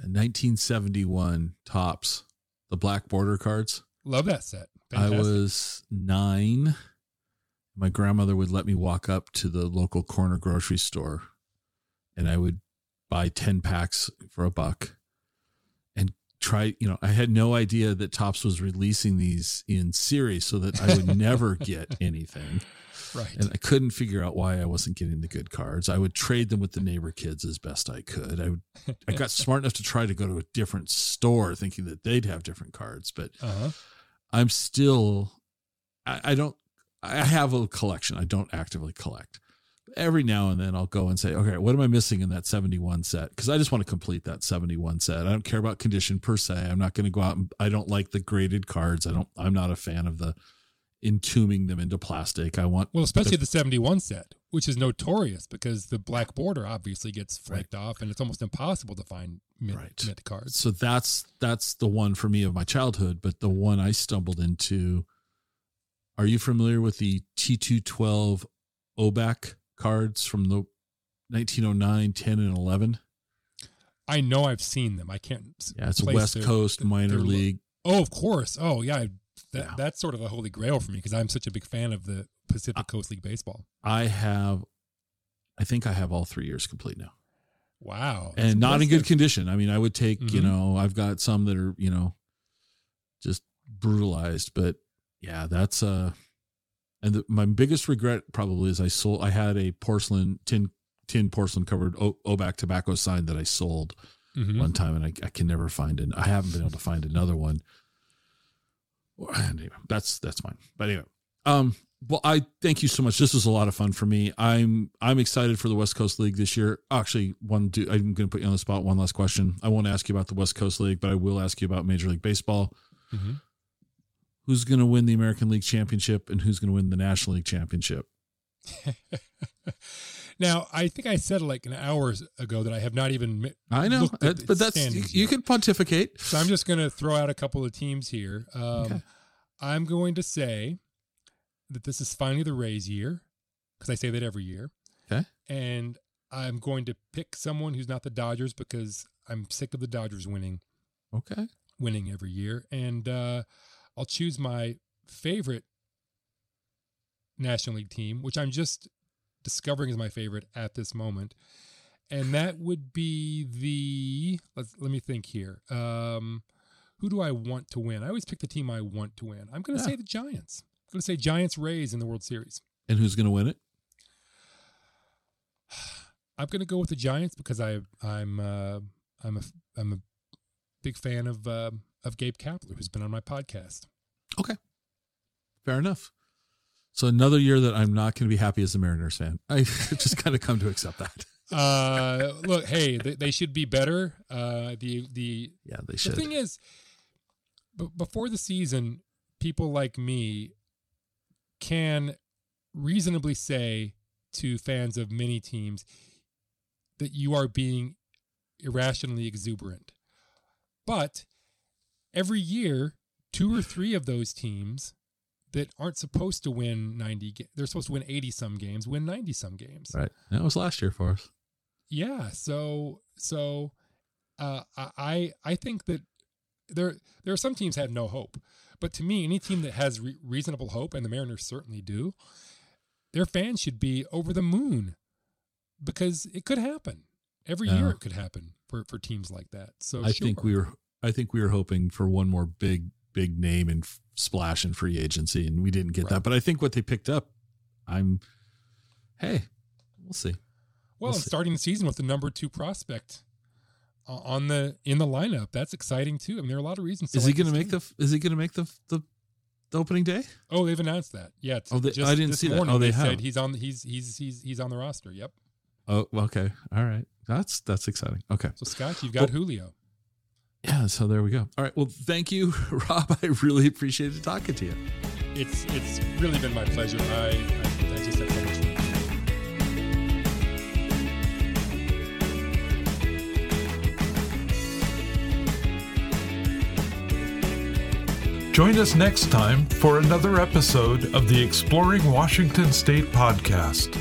Uh, 1971 Topps the black border cards. Love that set. Fantastic. I was nine. My grandmother would let me walk up to the local corner grocery store and I would buy 10 packs for a buck and try, you know, I had no idea that Topps was releasing these in series so that I would (laughs) never get anything. Right. And I couldn't figure out why I wasn't getting the good cards. I would trade them with the neighbor kids as best I could. I would, I got (laughs) smart enough to try to go to a different store thinking that they'd have different cards, but uh-huh. I'm still, I, I don't, I have a collection. I don't actively collect. Every now and then I'll go and say, okay, what am I missing in that 71 set? Because I just want to complete that 71 set. I don't care about condition per se. I'm not going to go out and I don't like the graded cards. I don't, I'm not a fan of the, entombing them into plastic. I want well, especially the, the 71 set, which is notorious because the black border obviously gets flaked right. off, and it's almost impossible to find mint, right. mint cards. So that's that's the one for me of my childhood. But the one I stumbled into. Are you familiar with the T212 Obak cards from the 1909, 10, and 11? I know I've seen them. I can't. Yeah, it's a West their, Coast minor league. Oh, of course. Oh, yeah. That, yeah. That's sort of a holy grail for me because I'm such a big fan of the Pacific Coast League baseball. I have, I think I have all three years complete now. Wow. And not impressive. in good condition. I mean, I would take, mm-hmm. you know, I've got some that are, you know, just brutalized, but yeah, that's, uh, and the, my biggest regret probably is I sold, I had a porcelain, tin, tin porcelain covered o- Obak tobacco sign that I sold mm-hmm. one time and I, I can never find it. I haven't been able to find another one (laughs) anyway, that's that's mine. But anyway, um, well, I thank you so much. This was a lot of fun for me. I'm I'm excited for the West Coast League this year. Actually, one do I'm going to put you on the spot. One last question. I won't ask you about the West Coast League, but I will ask you about Major League Baseball. Mm-hmm. Who's going to win the American League Championship and who's going to win the National League Championship? (laughs) now, I think I said like an hour ago that I have not even. I know, but that's you, you can pontificate. So I'm just going to throw out a couple of teams here. Um, okay. I'm going to say that this is finally the Rays year because I say that every year. Okay. And I'm going to pick someone who's not the Dodgers because I'm sick of the Dodgers winning. Okay. Winning every year. And uh, I'll choose my favorite National League team, which I'm just discovering is my favorite at this moment. And that would be the let's let me think here. Um, who do I want to win? I always pick the team I want to win. I'm going to yeah. say the Giants. I'm going to say Giants Rays in the World Series. And who's going to win it? I'm going to go with the Giants because I I'm uh, I'm a I'm a big fan of uh, of Gabe Kapler, who's been on my podcast. Okay, fair enough. So another year that I'm not going to be happy as a Mariners fan. I (laughs) just kind of come to accept that. (laughs) uh, look, hey, they, they, should be better. Uh, the the yeah, they should. The thing is, b- before the season, people like me can reasonably say to fans of many teams that you are being irrationally exuberant. But every year, two or three of those teams that aren't supposed to win 90 they're supposed to win 80 some games win 90 some games. Right. That was last year for us. Yeah so so uh, i i think that there there are some teams have no hope but to me any team that has re- reasonable hope and the mariners certainly do their fans should be over the moon because it could happen. Every year it could happen for for teams like that so i sure. think we were i think we were hoping for one more big big name and splash in free agency, and we didn't get right. that. But I think what they picked up, I'm, hey, we'll see. Well, we'll see. starting the season with the number two prospect uh, on the in the lineup, that's exciting too. I mean, there are a lot of reasons. Is he going to make the? Is he going to make the, the the opening day? Oh, they've announced that. Yeah. Oh, they, I didn't see morning, that. Oh, they, they said he's on. He's he's he's he's on the roster. Yep. Oh, okay. All right. That's that's exciting. Okay. So Scott, you've got well, Julio yeah, so there we go. All right. Well, thank you, (laughs) Rob. I really appreciated talking to you. It's it's really been my pleasure. I, I, I just had so much fun. Join us next time for another episode of the Exploring Washington State podcast.